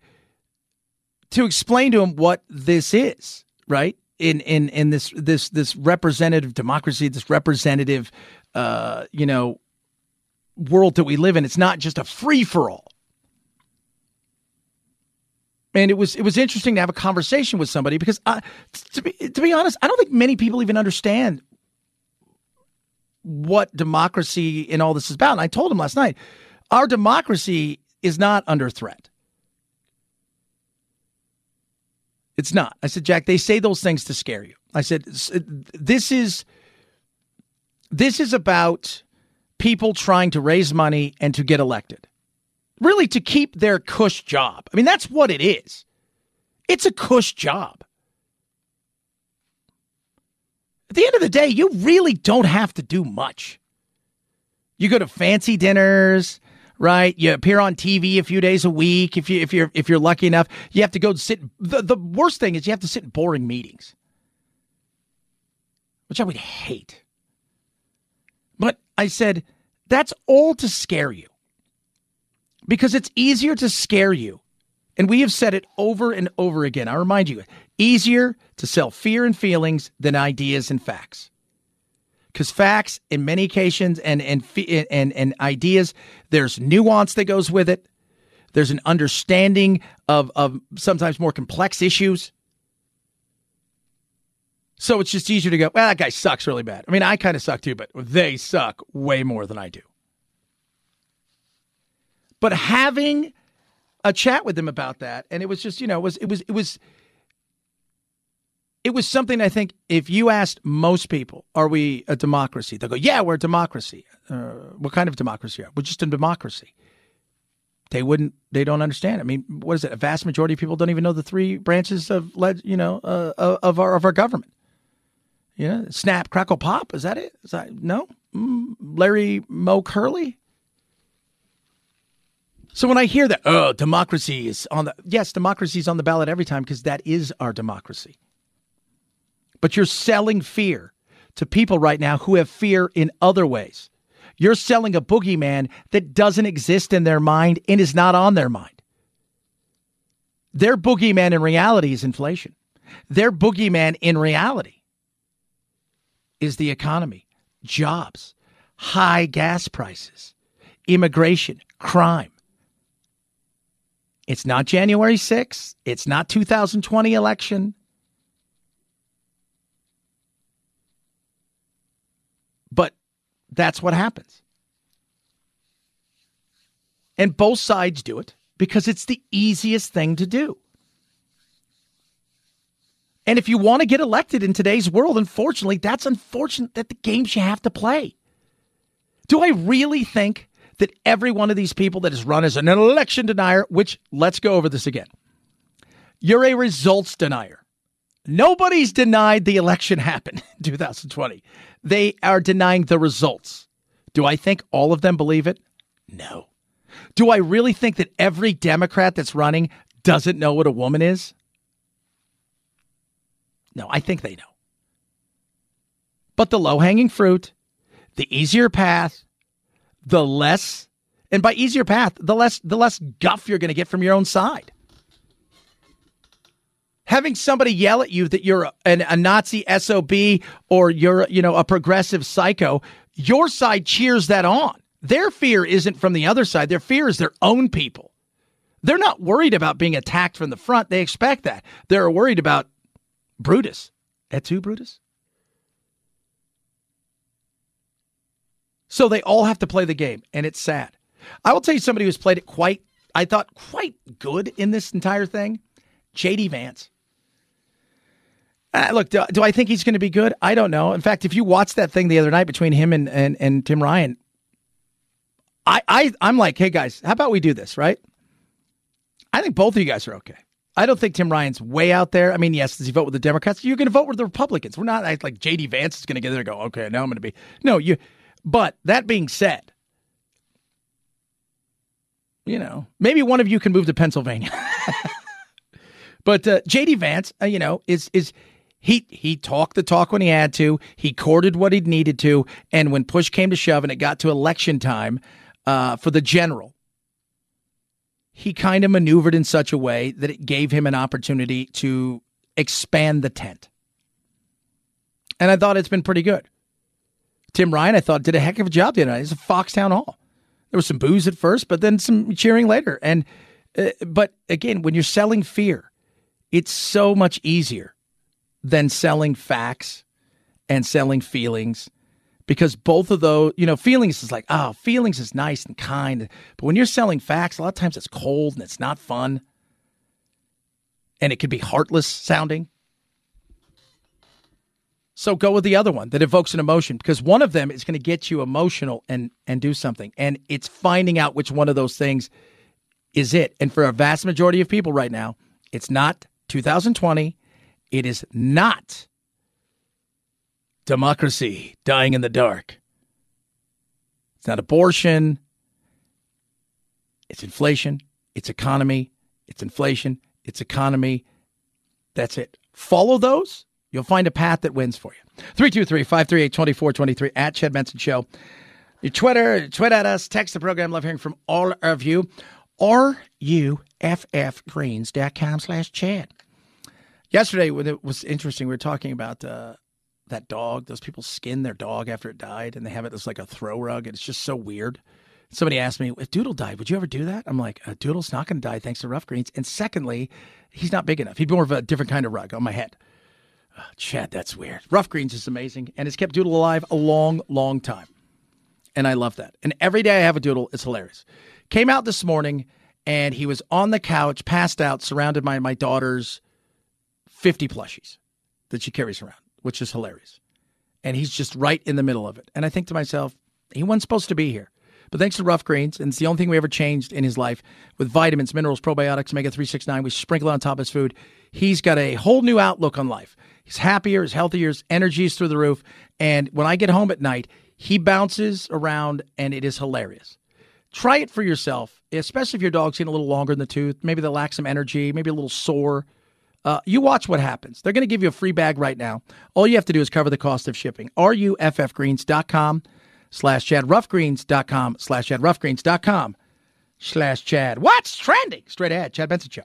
to explain to him what this is, right? In in in this this this representative democracy, this representative, uh, you know, world that we live in, it's not just a free for all and it was it was interesting to have a conversation with somebody because I, to be to be honest, I don't think many people even understand what democracy and all this is about. And I told him last night, our democracy is not under threat. It's not. I said, Jack, they say those things to scare you. I said, uh, this is this is about people trying to raise money and to get elected really to keep their cush job. I mean, that's what it is. It's a cush job. At the end of the day, you really don't have to do much. You go to fancy dinners, right? You appear on TV a few days a week. If you if you're if you're lucky enough, you have to go sit. The the worst thing is you have to sit in boring meetings, which I would hate. But I said that's all to scare you because it's easier to scare you. And we have said it over and over again. I remind you, easier to sell fear and feelings than ideas and facts. Because facts, in many occasions, and, and and and ideas, there's nuance that goes with it. There's an understanding of of sometimes more complex issues. So it's just easier to go, well, that guy sucks really bad. I mean, I kind of suck too, but they suck way more than I do. But having a chat with them about that, and it was just, you know, it was it was it was it was something I think if you asked most people, are we a democracy? They'll go, yeah, we're a democracy. Uh, what kind of democracy are we? We're just a democracy. They wouldn't, they don't understand. I mean, what is it? A vast majority of people don't even know the three branches of, you know, uh, of our of our government. You know, snap, crackle, pop. Is that it? Is that no? Mm, Larry Moe Curly. So when I hear that, oh, democracy is on the yes, democracy is on the ballot every time because that is our democracy. But you're selling fear to people right now who have fear in other ways. You're selling a boogeyman that doesn't exist in their mind and is not on their mind. Their boogeyman in reality is inflation. Their boogeyman in reality is the economy, jobs, high gas prices, immigration, crime. It's not January 6th. It's not 2020 election. That's what happens. And both sides do it because it's the easiest thing to do. And if you want to get elected in today's world, unfortunately, that's unfortunate that the games you have to play. Do I really think that every one of these people that is run as an election denier, which let's go over this again, you're a results denier. Nobody's denied the election happened in 2020. They are denying the results. Do I think all of them believe it? No. Do I really think that every Democrat that's running doesn't know what a woman is? No, I think they know. But the low hanging fruit, the easier path, the less, and by easier path, the less the less guff you're going to get from your own side. Having somebody yell at you that you're an, a Nazi SOB or you're, you know, a progressive psycho, your side cheers that on. Their fear isn't from the other side. Their fear is their own people. They're not worried about being attacked from the front. They expect that. They're worried about Brutus. Et tu, Brutus? So they all have to play the game, and it's sad. I will tell you somebody who's played it quite, I thought, quite good in this entire thing JD Vance. Uh, look, do, do, I think he's going to be good? I don't know. In fact, if you watched that thing the other night between him and, and, and Tim Ryan, I, I I'm like, hey guys, how about we do this, right? I think both of you guys are okay. I don't think Tim Ryan's way out there. I mean, yes, does he vote with the Democrats? You're going to vote with the Republicans. We're not like JD Vance is going to get there and go, okay, now I'm going to be. No, you. But that being said, you know, maybe one of you can move to Pennsylvania. but uh, JD Vance, uh, you know, is is he he talked the talk when he had to. He courted what he needed to, and when push came to shove, and it got to election time uh, for the general, he kind of maneuvered in such a way that it gave him an opportunity to expand the tent. And I thought it's been pretty good. Tim Ryan, I thought, did a heck of a job the other night. It's a Foxtown Hall. There was some booze at first, but then some cheering later. And uh, but again, when you're selling fear, it's so much easier than selling facts and selling feelings because both of those, you know, feelings is like, oh, feelings is nice and kind. But when you're selling facts, a lot of times it's cold and it's not fun. And it could be heartless sounding. So go with the other one that evokes an emotion because one of them is going to get you emotional and and do something. And it's finding out which one of those things is it. And for a vast majority of people right now, it's not 2020. It is not democracy dying in the dark. It's not abortion. It's inflation. It's economy. It's inflation. It's economy. That's it. Follow those. You'll find a path that wins for you. 323 538 2423 at Chad Benson Show. Your Twitter, tweet at us, text the program. Love hearing from all of you. R U F F RUFFgreens.com slash Chad. Yesterday, when it was interesting, we were talking about uh, that dog. Those people skin their dog after it died, and they have it as like a throw rug, and it's just so weird. Somebody asked me, if Doodle died, would you ever do that? I'm like, uh, Doodle's not going to die thanks to Ruff Greens. And secondly, he's not big enough. He'd be more of a different kind of rug on my head. Oh, Chad, that's weird. Ruff Greens is amazing, and it's kept Doodle alive a long, long time. And I love that. And every day I have a Doodle, it's hilarious. Came out this morning, and he was on the couch, passed out, surrounded by my daughter's 50 plushies that she carries around which is hilarious. And he's just right in the middle of it. And I think to myself, he wasn't supposed to be here. But thanks to Ruff Greens, and it's the only thing we ever changed in his life with vitamins, minerals, probiotics, omega 369, we sprinkle it on top of his food. He's got a whole new outlook on life. He's happier, he's healthier, his energy is through the roof. And when I get home at night, he bounces around and it is hilarious. Try it for yourself, especially if your dog's getting a little longer in the tooth. Maybe they lack some energy, maybe a little sore. Uh, you watch what happens. They're going to give you a free bag right now. All you have to do is cover the cost of shipping. RUFFgreens.com slash Chad. Ruffgreens.com slash Chad. Ruffgreens.com slash Chad. What's trending? Straight ahead. Chad Benson Show.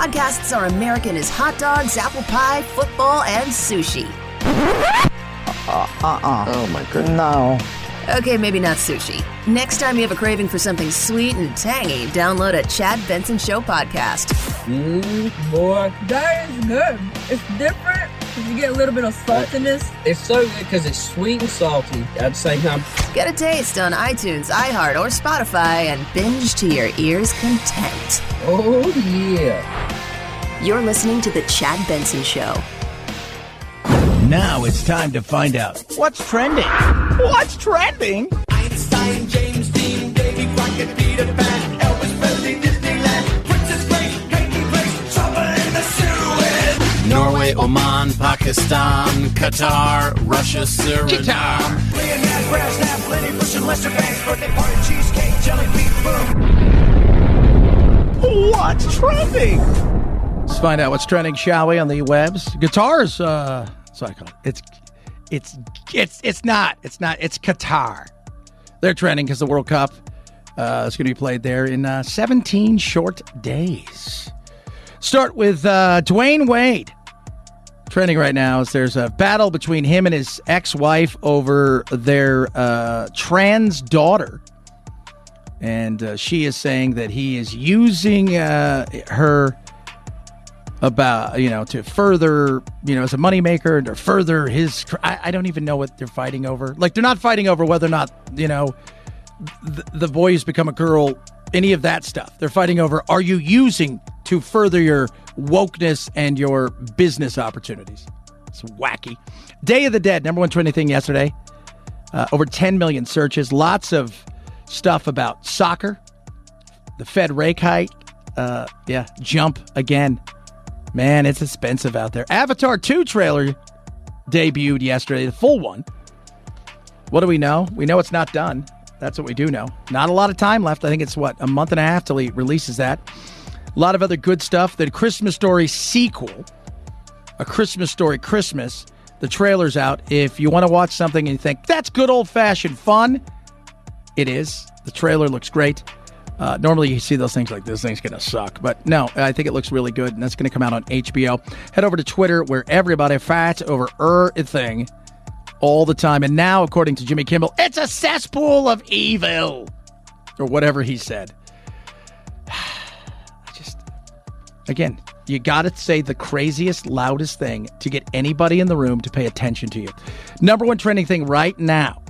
Podcasts are American as hot dogs, apple pie, football, and sushi. Uh uh. uh. Oh my goodness. No. Okay, maybe not sushi. Next time you have a craving for something sweet and tangy, download a Chad Benson Show podcast. Mmm, boy, that is good. It's different because you get a little bit of saltiness. It's so good because it's sweet and salty at the same time. Get a taste on iTunes, iHeart, or Spotify and binge to your ears' content. Oh, yeah. You're listening to The Chad Benson Show. Now it's time to find out what's trending. What's trending? Einstein, James Dean, Davy Crockett, Peter Pan, Norway, Oman, Pakistan, Qatar, Russia, Suriname. Leonard, Brasnap, Lenny Bruce, and Lester Bangs, birthday party, cheesecake, jelly bean, boom. What's trending? Let's find out what's trending, shall we, on the webs? Guitars, uh, that's I call it. It's, it's, it's, it's not. It's not. It's Qatar. They're trending because the World Cup uh, is going to be played there in uh, 17 short days. Start with uh, Dwyane Wade. Trending right now is there's a battle between him and his ex-wife over their uh, trans daughter, and uh, she is saying that he is using uh, her about you know to further you know as a moneymaker and to further his I, I don't even know what they're fighting over. Like they're not fighting over whether or not you know the, the boy has become a girl any of that stuff. They're fighting over are you using to further your wokeness and your business opportunities it's wacky day of the dead number one trending thing yesterday uh, over 10 million searches lots of stuff about soccer the fed rate hike uh, yeah jump again Man, it's expensive out there. Avatar 2 trailer debuted yesterday, the full one. What do we know? We know it's not done. That's what we do know. Not a lot of time left. I think it's what, a month and a half till he releases that. A lot of other good stuff. The Christmas Story sequel, A Christmas Story Christmas. The trailer's out. If you want to watch something and you think that's good old fashioned fun, it is. The trailer looks great. Uh, normally, you see those things like this thing's going to suck, but no, I think it looks really good, and that's going to come out on HBO. Head over to Twitter, where everybody fights over everything all the time. And now, according to Jimmy Kimmel, it's a cesspool of evil, or whatever he said. Again, you got to say the craziest, loudest thing to get anybody in the room to pay attention to you. Number one trending thing right now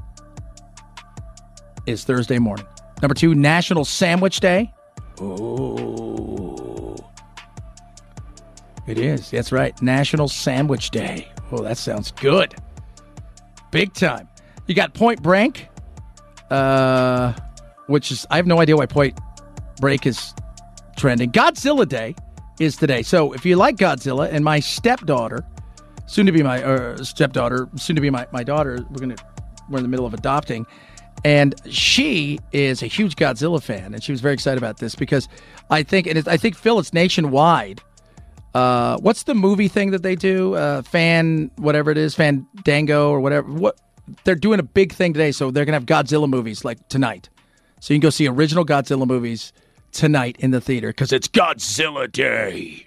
is Thursday morning. Number two, National Sandwich Day. Ooh. It is. That's right. National Sandwich Day. Oh, that sounds good. Big time. You got Point Break, uh, which is, I have no idea why Point Break is trending. Godzilla Day is today. So if you like Godzilla, and my stepdaughter, soon to be my uh, stepdaughter, soon to be my, my daughter, we're to, we're in the middle of adopting. And she is a huge Godzilla fan, and she was very excited about this because I think, and I think Phil, it's nationwide. Uh, what's the movie thing that they do? Uh, fan, whatever it is, Fandango or whatever. What they're doing a big thing today, so they're gonna have Godzilla movies like tonight. So you can go see original Godzilla movies tonight in the theater because it's Godzilla Day,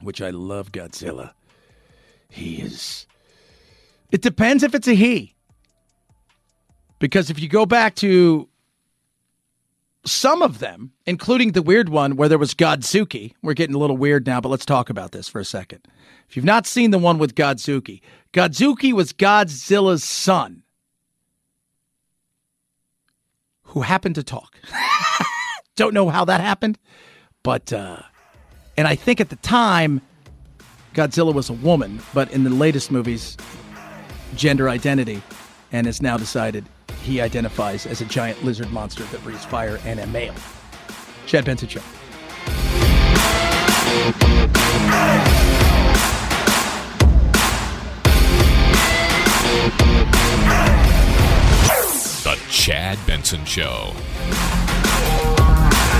which I love. Godzilla. He is. It depends if it's a he. Because if you go back to some of them, including the weird one where there was Godzooky, we're getting a little weird now, but let's talk about this for a second. If you've not seen the one with Godzooky, Godzooky was Godzilla's son who happened to talk. Don't know how that happened, but, uh, and I think at the time, Godzilla was a woman, but in the latest movies, gender identity, and has now decided he identifies as a giant lizard monster that breathes fire and a male. Chad Benson Show. The Chad Benson Show.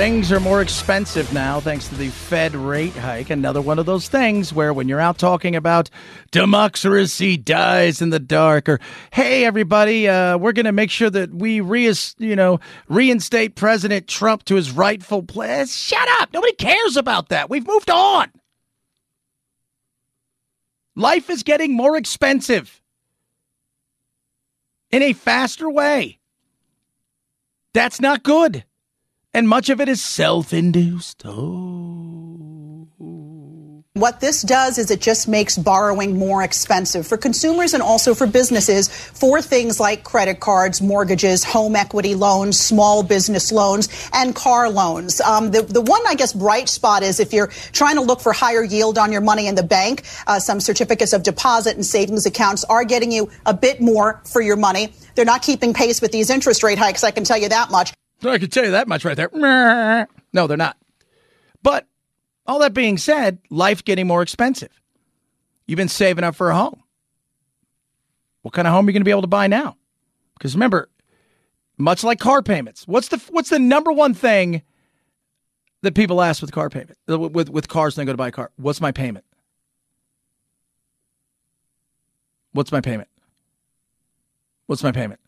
Things are more expensive now thanks to the Fed rate hike. Another one of those things where when you're out talking about democracy dies in the dark or hey everybody, uh, we're going to make sure that we re you know, reinstate President Trump to his rightful place. Shut up. Nobody cares about that. We've moved on. Life is getting more expensive in a faster way. That's not good. And much of it is self induced. Oh. What this does is it just makes borrowing more expensive for consumers and also for businesses for things like credit cards, mortgages, home equity loans, small business loans, and car loans. Um, the, the one, I guess, bright spot is if you're trying to look for higher yield on your money in the bank, uh, some certificates of deposit and savings accounts are getting you a bit more for your money. They're not keeping pace with these interest rate hikes, I can tell you that much. I can tell you that much right there. No, they're not. But all that being said, life getting more expensive. You've been saving up for a home. What kind of home are you going to be able to buy now? Because remember, much like car payments, what's the what's the number one thing that people ask with car payment uh, with with cars when they go to buy a car? What's my payment? What's my payment? What's my payment?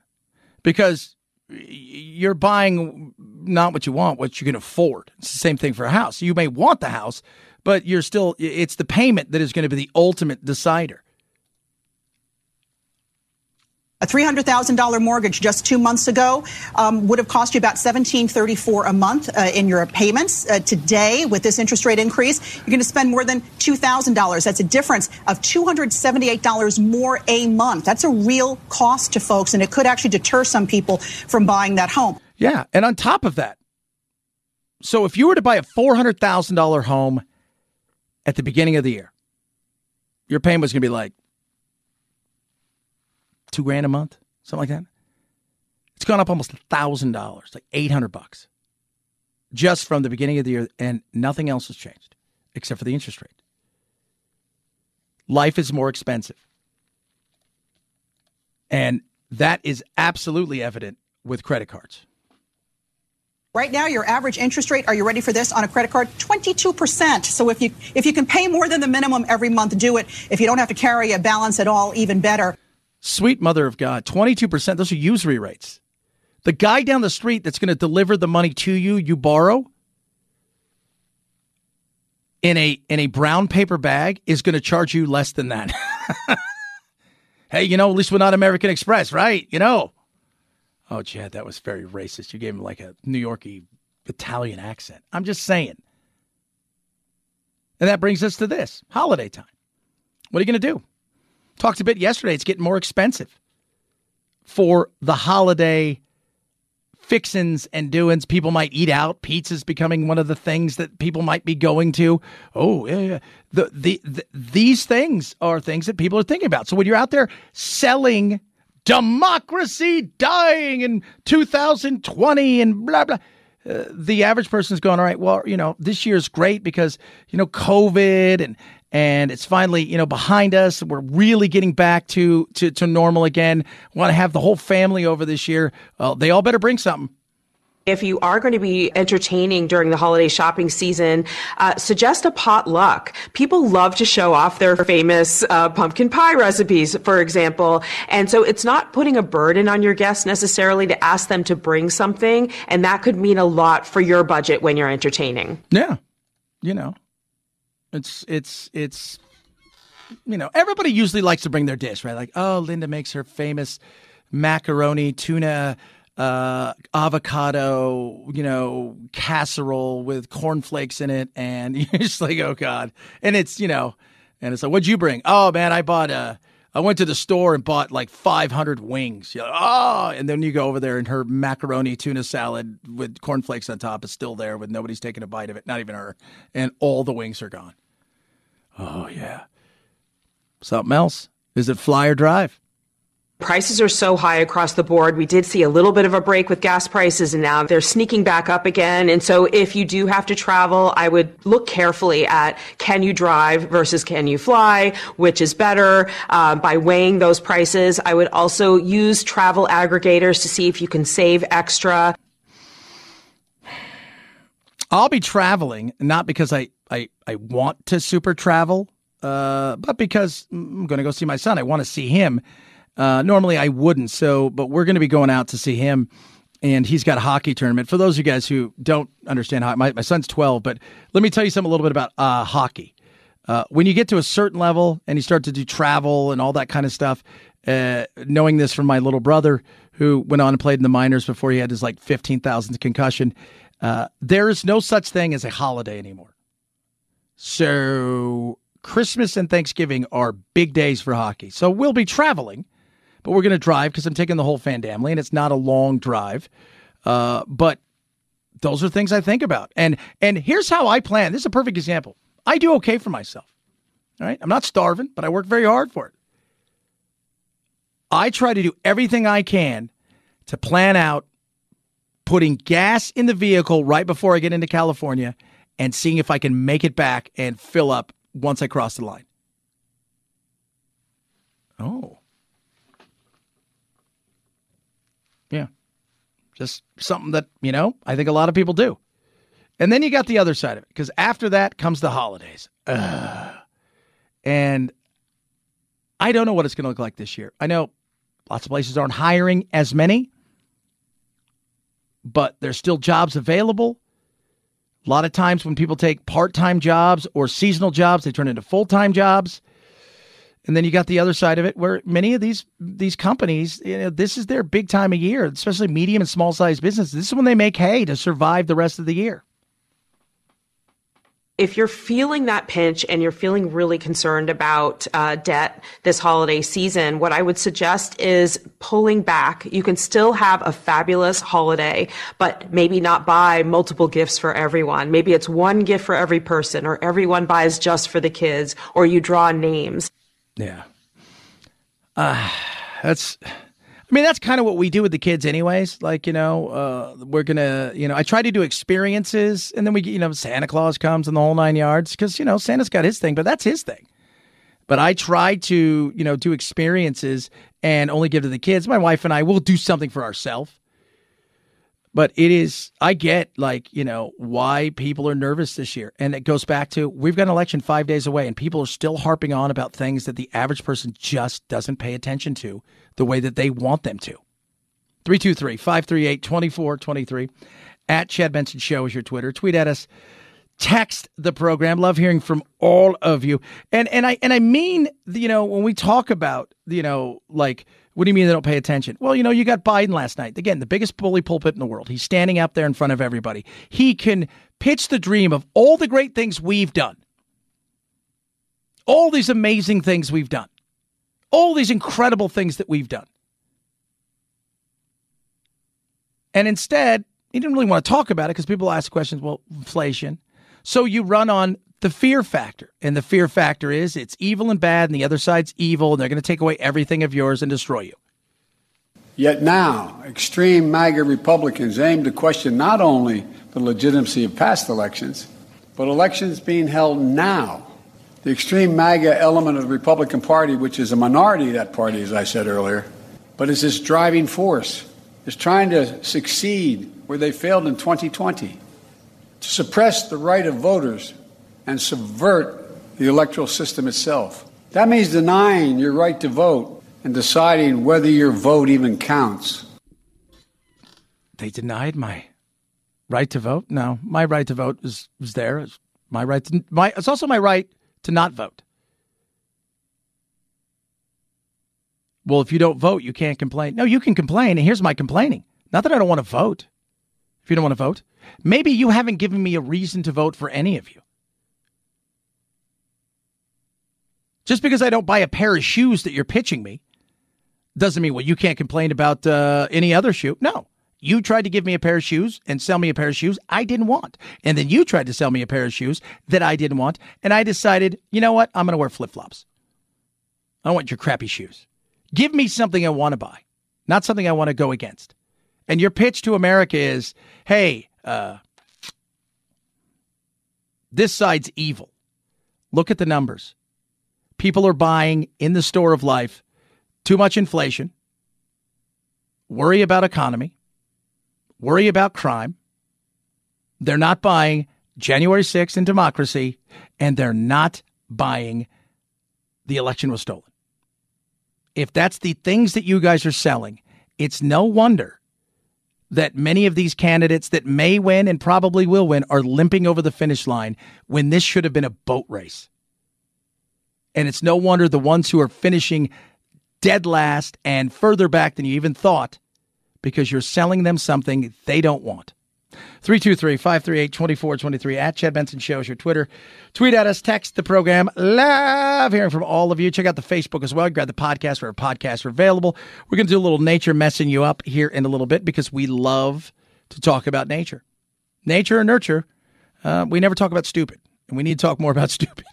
Because you're buying not what you want, what you can afford. It's the same thing for a house. You may want the house, but you're still, it's the payment that is going to be the ultimate decider. A $300,000 mortgage just two months ago um, would have cost you about 1,734 a month uh, in your payments. Uh, today, with this interest rate increase, you're going to spend more than $2,000. That's a difference of $278 more a month. That's a real cost to folks, and it could actually deter some people from buying that home. Yeah. And on top of that, so if you were to buy a $400,000 home at the beginning of the year, your payment was going to be like two grand a month, something like that. It's gone up almost a thousand dollars, like eight hundred bucks, just from the beginning of the year, and nothing else has changed except for the interest rate. Life is more expensive, and that is absolutely evident with credit cards. Right now, your average interest rate, are you ready for this on a credit card? 22%. So if you if you can pay more than the minimum every month, do it. If you don't have to carry a balance at all, even better. Sweet mother of God, 22%, those are usury rates. The guy down the street that's going to deliver the money to you, you borrow in a in a brown paper bag is going to charge you less than that. hey, you know, at least we're not American Express, right? You know. Oh, Chad, that was very racist. You gave him like a New Yorkie Italian accent. I'm just saying. And that brings us to this holiday time. What are you going to do? Talked a bit yesterday. It's getting more expensive for the holiday fixins and doings. People might eat out. Pizza's becoming one of the things that people might be going to. Oh, yeah, yeah. The, the, the, these things are things that people are thinking about. So when you're out there selling democracy dying in 2020 and blah, blah, uh, the average person is going, all right, well, you know, this year's great because, you know, COVID and, and it's finally you know behind us. We're really getting back to to, to normal again. Want to have the whole family over this year. They all better bring something. If you are going to be entertaining during the holiday shopping season, uh, suggest a potluck. People love to show off their famous uh, pumpkin pie recipes, for example. And so it's not putting a burden on your guests necessarily to ask them to bring something. And that could mean a lot for your budget when you're entertaining. Yeah. You know, it's it's it's you know everybody usually likes to bring their dish, right? Like oh, Linda makes her famous macaroni tuna uh, avocado, you know, casserole with cornflakes in it, and you're just like, oh god, and it's you know, and it's like, what'd you bring? Oh man, I bought a. I went to the store and bought like 500 wings. Like, oh, and then you go over there and her macaroni tuna salad with cornflakes on top is still there with nobody's taking a bite of it, not even her, and all the wings are gone. Oh, yeah. Something else? Is it fly or drive? Prices are so high across the board. We did see a little bit of a break with gas prices and now they're sneaking back up again. And so if you do have to travel, I would look carefully at can you drive versus can you fly, which is better uh, by weighing those prices. I would also use travel aggregators to see if you can save extra. I'll be traveling, not because I, I, I want to super travel, uh, but because I'm going to go see my son. I want to see him. Uh, normally I wouldn't. So, but we're going to be going out to see him, and he's got a hockey tournament. For those of you guys who don't understand how my, my son's 12, but let me tell you something a little bit about uh, hockey. Uh, when you get to a certain level and you start to do travel and all that kind of stuff, uh, knowing this from my little brother who went on and played in the minors before he had his like 15,000th concussion, uh, there is no such thing as a holiday anymore. So Christmas and Thanksgiving are big days for hockey. So we'll be traveling, but we're going to drive because I'm taking the whole fan family, and it's not a long drive. Uh, but those are things I think about. And and here's how I plan. This is a perfect example. I do okay for myself. All right, I'm not starving, but I work very hard for it. I try to do everything I can to plan out putting gas in the vehicle right before I get into California and seeing if I can make it back and fill up once I cross the line. Oh. Yeah. Just something that, you know, I think a lot of people do. And then you got the other side of it because after that comes the holidays. Ugh. And I don't know what it's going to look like this year. I know lots of places aren't hiring as many, but there's still jobs available. A lot of times when people take part time jobs or seasonal jobs, they turn into full time jobs. And then you got the other side of it where many of these these companies, you know, this is their big time of year, especially medium and small sized businesses. This is when they make hay to survive the rest of the year if you're feeling that pinch and you're feeling really concerned about uh, debt this holiday season, what I would suggest is pulling back. You can still have a fabulous holiday, but maybe not buy multiple gifts for everyone. Maybe it's one gift for every person, or everyone buys just for the kids, or you draw names. Yeah. Uh, that's I mean, that's kind of what we do with the kids, anyways. Like, you know, uh, we're gonna, you know, I try to do experiences, and then we, you know, Santa Claus comes in the whole nine yards because you know Santa's got his thing, but that's his thing. But I try to, you know, do experiences and only give to the kids. My wife and I will do something for ourselves. But it is, I get like, you know, why people are nervous this year. And it goes back to we've got an election five days away, and people are still harping on about things that the average person just doesn't pay attention to the way that they want them to. 323 538 2423. At Chad Benson Show is your Twitter. Tweet at us. Text the program. Love hearing from all of you. And and I and I mean, you know, when we talk about, you know, like what do you mean they don't pay attention? Well, you know, you got Biden last night. Again, the biggest bully pulpit in the world. He's standing up there in front of everybody. He can pitch the dream of all the great things we've done. All these amazing things we've done. All these incredible things that we've done. And instead, he didn't really want to talk about it because people ask questions, well, inflation. So you run on the fear factor. And the fear factor is it's evil and bad, and the other side's evil, and they're going to take away everything of yours and destroy you. Yet now, extreme MAGA Republicans aim to question not only the legitimacy of past elections, but elections being held now. The extreme MAGA element of the Republican Party, which is a minority of that party, as I said earlier, but is this driving force, is trying to succeed where they failed in 2020, to suppress the right of voters and subvert the electoral system itself. That means denying your right to vote and deciding whether your vote even counts. They denied my right to vote. No, my right to vote is, is there. It's my right to my. It's also my right to not vote. Well, if you don't vote, you can't complain. No, you can complain. And here's my complaining. Not that I don't want to vote. If you don't want to vote, maybe you haven't given me a reason to vote for any of you. Just because I don't buy a pair of shoes that you're pitching me doesn't mean, well, you can't complain about uh, any other shoe. No. You tried to give me a pair of shoes and sell me a pair of shoes I didn't want. And then you tried to sell me a pair of shoes that I didn't want. And I decided, you know what? I'm going to wear flip flops. I want your crappy shoes. Give me something I want to buy, not something I want to go against. And your pitch to America is hey, uh, this side's evil. Look at the numbers people are buying in the store of life too much inflation, worry about economy, worry about crime, They're not buying January 6th and democracy, and they're not buying the election was stolen. If that's the things that you guys are selling, it's no wonder that many of these candidates that may win and probably will win are limping over the finish line when this should have been a boat race. And it's no wonder the ones who are finishing dead last and further back than you even thought because you're selling them something they don't want. 323 538 2423 at Chad Benson Show is your Twitter. Tweet at us, text the program. Love hearing from all of you. Check out the Facebook as well. Grab the podcast where podcasts are available. We're going to do a little nature messing you up here in a little bit because we love to talk about nature. Nature and nurture. Uh, we never talk about stupid, and we need to talk more about stupid.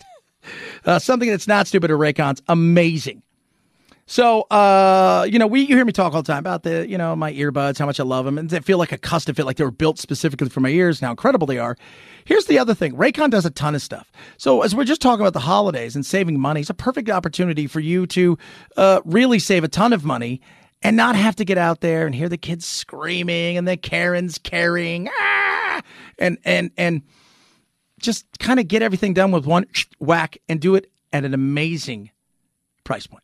Uh, something that's not stupid are Raycons. Amazing. So, uh, you know, we you hear me talk all the time about the, you know, my earbuds, how much I love them, and they feel like a custom fit, like they were built specifically for my ears, and how incredible they are. Here's the other thing: Raycon does a ton of stuff. So, as we're just talking about the holidays and saving money, it's a perfect opportunity for you to uh, really save a ton of money and not have to get out there and hear the kids screaming and the Karens carrying, ah! and and and just kind of get everything done with one whack and do it at an amazing price point.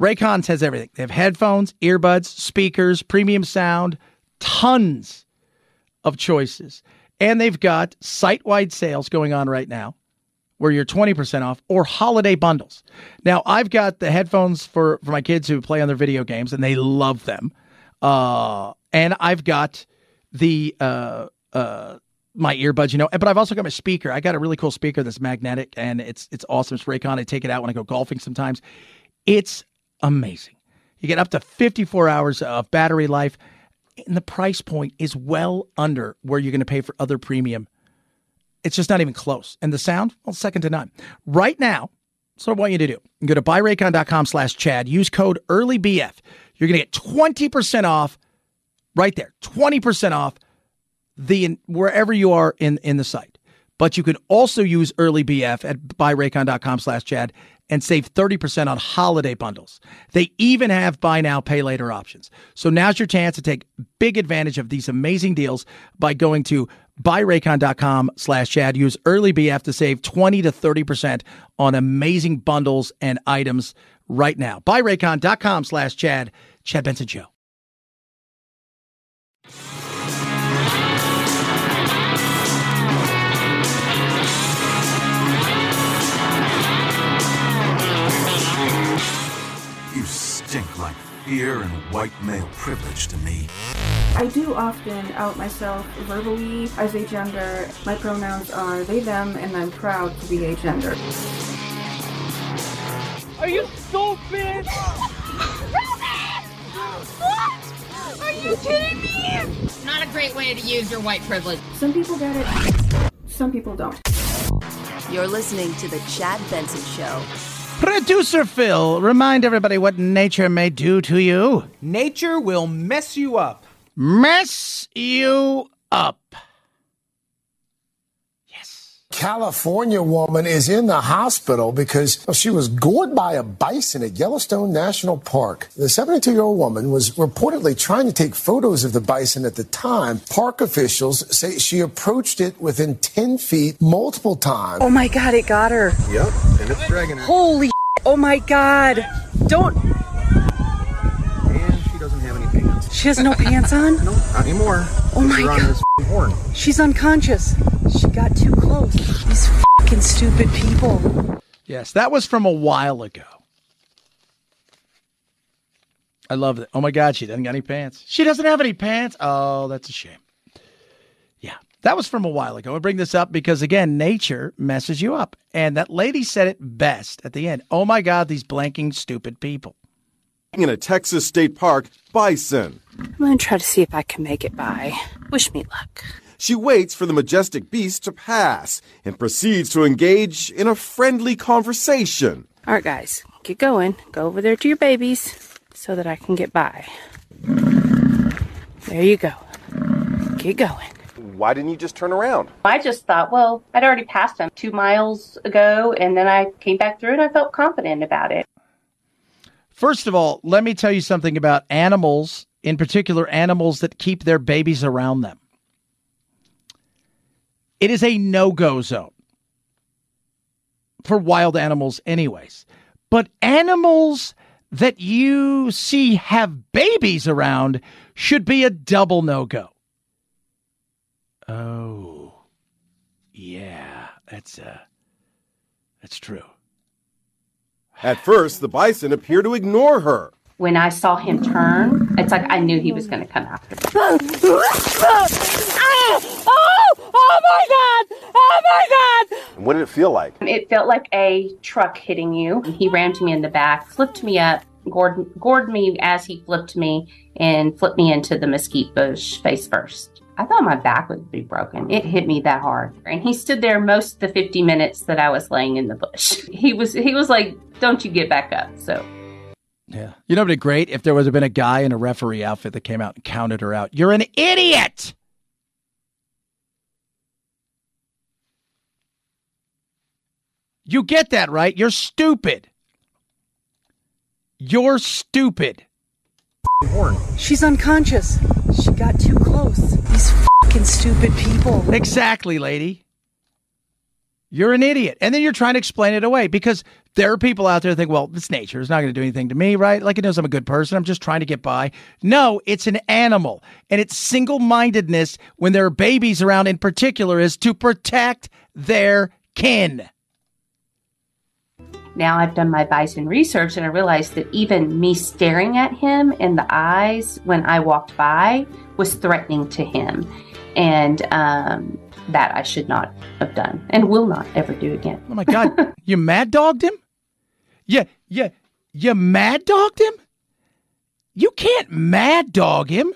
Raycons has everything. They have headphones, earbuds, speakers, premium sound, tons of choices. And they've got site wide sales going on right now where you're 20% off or holiday bundles. Now, I've got the headphones for, for my kids who play on their video games and they love them. Uh, and I've got the, uh, uh, my earbuds, you know, but I've also got my speaker. I got a really cool speaker that's magnetic and it's it's awesome. It's Raycon. I take it out when I go golfing sometimes. It's amazing. You get up to 54 hours of battery life, and the price point is well under where you're going to pay for other premium. It's just not even close. And the sound, well, second to none. Right now, so I want you to do, go to buyraycon.com slash Chad, use code EARLYBF. You're going to get 20% off right there, 20% off the wherever you are in, in the site. But you can also use EARLYBF at buyraycon.com slash Chad and save 30% on holiday bundles. They even have buy now, pay later options. So now's your chance to take big advantage of these amazing deals by going to buyraycon.com slash Chad. Use early BF to save 20 to 30% on amazing bundles and items right now. Buyraycon.com slash Chad. Chad Benson Show. Stink like fear and white male privilege to me. I do often out myself verbally as a gender. My pronouns are they, them, and I'm proud to be a gender. Are you stupid? What? Are you kidding me? Not a great way to use your white privilege. Some people get it, some people don't. You're listening to The Chad Benson Show. Producer Phil, remind everybody what nature may do to you. Nature will mess you up. Mess you up. California woman is in the hospital because she was gored by a bison at Yellowstone National Park. The 72 year old woman was reportedly trying to take photos of the bison at the time. Park officials say she approached it within 10 feet multiple times. Oh my god, it got her. Yep, and it's dragging her. Holy oh my god. Don't And she doesn't have any pants. She has no pants on? No, not anymore. Oh my God. this horn. She's unconscious. She got too close. These fucking stupid people. Yes, that was from a while ago. I love it. Oh my God, she doesn't got any pants. She doesn't have any pants. Oh, that's a shame. Yeah, that was from a while ago. I bring this up because, again, nature messes you up. And that lady said it best at the end. Oh my God, these blanking stupid people. In a Texas state park, bison. I'm gonna try to see if I can make it by. Wish me luck. She waits for the majestic beast to pass and proceeds to engage in a friendly conversation. All right, guys, get going. Go over there to your babies so that I can get by. There you go. Get going. Why didn't you just turn around? I just thought, well, I'd already passed him two miles ago, and then I came back through and I felt confident about it. First of all, let me tell you something about animals, in particular, animals that keep their babies around them. It is a no go zone for wild animals, anyways. But animals that you see have babies around should be a double no go. Oh, yeah, that's uh, that's true. At first, the bison appear to ignore her. When I saw him turn, it's like I knew he was going to come after me. Ah! oh, oh my god! Oh my god! What did it feel like? It felt like a truck hitting you. He ran to me in the back, flipped me up, gored, gored me as he flipped me, and flipped me into the mesquite bush face first. I thought my back would be broken. It hit me that hard. And he stood there most of the 50 minutes that I was laying in the bush. He was he was like, "Don't you get back up." So Yeah. You know, it'd be great if there was been a guy in a referee outfit that came out and counted her out. You're an idiot. You get that, right? You're stupid. You're stupid. She's unconscious. She got too close. These fucking stupid people. Exactly, lady. You're an idiot. And then you're trying to explain it away because there are people out there that think, well, it's nature. It's not going to do anything to me, right? Like it knows I'm a good person. I'm just trying to get by. No, it's an animal. And its single mindedness when there are babies around in particular is to protect their kin. now I've done my bison research and I realized that even me staring at him in the eyes when I walked by was threatening to him. And um, that I should not have done and will not ever do again. Oh my God. you mad dogged him? Yeah, yeah. You mad dogged him? You can't mad dog him.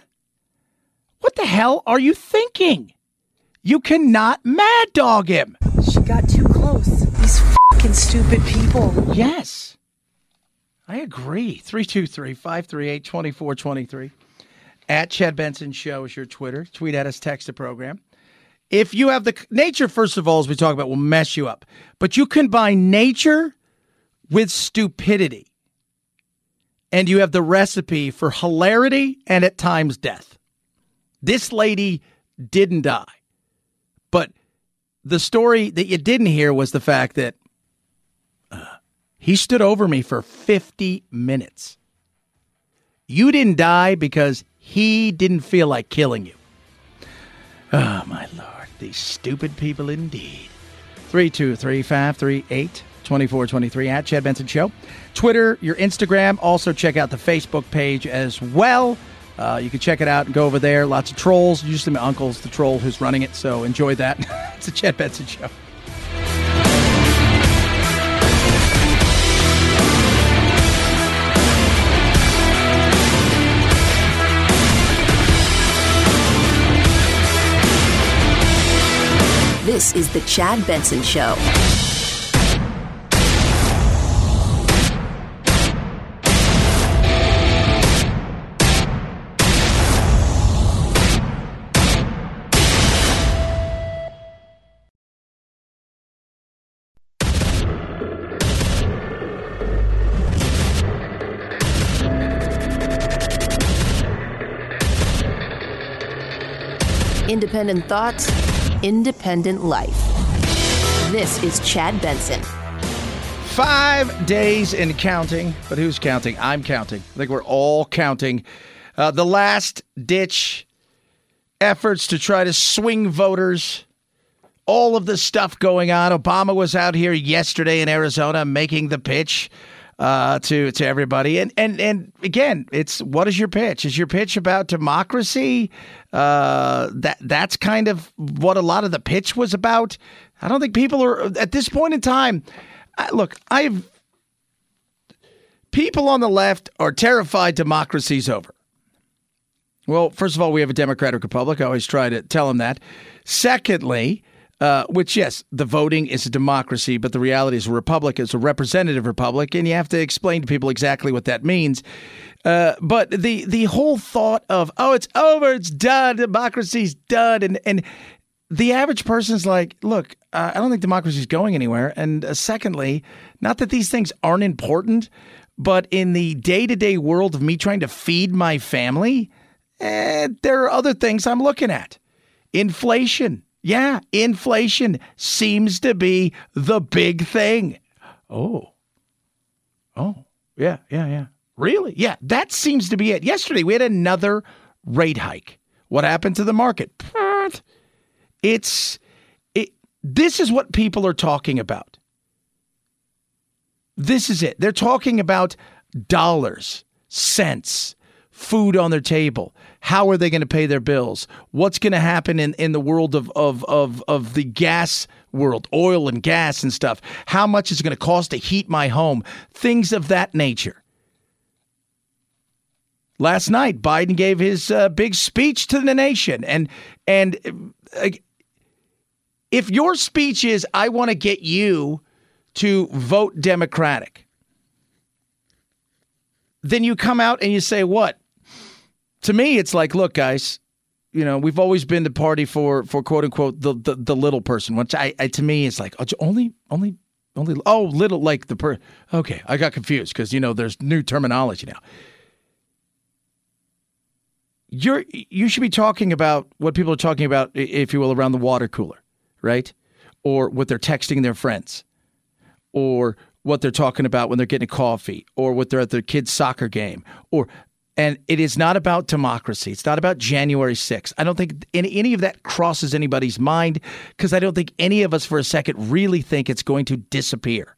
What the hell are you thinking? You cannot mad dog him. She got too close. These fucking stupid people. Yes. I agree. 323 538 2423. At Chad Benson Show is your Twitter. Tweet at us, text the program. If you have the nature, first of all, as we talk about, will mess you up. But you combine nature with stupidity, and you have the recipe for hilarity and at times death. This lady didn't die. But the story that you didn't hear was the fact that uh, he stood over me for 50 minutes. You didn't die because he didn't feel like killing you. Oh, my Lord. These stupid people indeed. 323 538 2423 at Chad Benson Show. Twitter, your Instagram. Also, check out the Facebook page as well. Uh, you can check it out and go over there. Lots of trolls. Usually, my uncle's the troll who's running it, so enjoy that. it's a Chad Benson Show. This is the Chad Benson Show. Independent thoughts, independent life. This is Chad Benson. Five days in counting, but who's counting? I'm counting. I think we're all counting. Uh, the last ditch efforts to try to swing voters, all of the stuff going on. Obama was out here yesterday in Arizona making the pitch uh, to to everybody, and and and again, it's what is your pitch? Is your pitch about democracy? Uh, that that's kind of what a lot of the pitch was about. I don't think people are at this point in time. I, look, I've people on the left are terrified democracy's over. Well, first of all, we have a democratic republic. I always try to tell them that. Secondly, uh, which yes, the voting is a democracy, but the reality is a republic is a representative republic, and you have to explain to people exactly what that means. Uh, but the the whole thought of oh, it's over, it's done, democracy's done, and and the average person's like, look, uh, I don't think democracy's going anywhere. And uh, secondly, not that these things aren't important, but in the day to day world of me trying to feed my family, eh, there are other things I'm looking at. Inflation Yeah, inflation seems to be the big thing. Oh. Oh, yeah, yeah, yeah. Really? Yeah, that seems to be it. Yesterday, we had another rate hike. What happened to the market? It's it this is what people are talking about. This is it. They're talking about dollars, cents, food on their table. How are they going to pay their bills? What's going to happen in, in the world of, of, of, of the gas world, oil and gas and stuff? How much is it going to cost to heat my home? Things of that nature. Last night, Biden gave his uh, big speech to the nation, and and uh, if your speech is, "I want to get you to vote Democratic," then you come out and you say, "What?" To me, it's like, look, guys, you know, we've always been the party for for quote unquote the the, the little person, which I, I to me is like oh, only only only oh little like the per. Okay, I got confused because you know there's new terminology now you're you should be talking about what people are talking about, if you will, around the water cooler, right? Or what they're texting their friends, or what they're talking about when they're getting a coffee, or what they're at their kid's soccer game, or and it is not about democracy. It's not about January 6th. I don't think any, any of that crosses anybody's mind because I don't think any of us for a second really think it's going to disappear.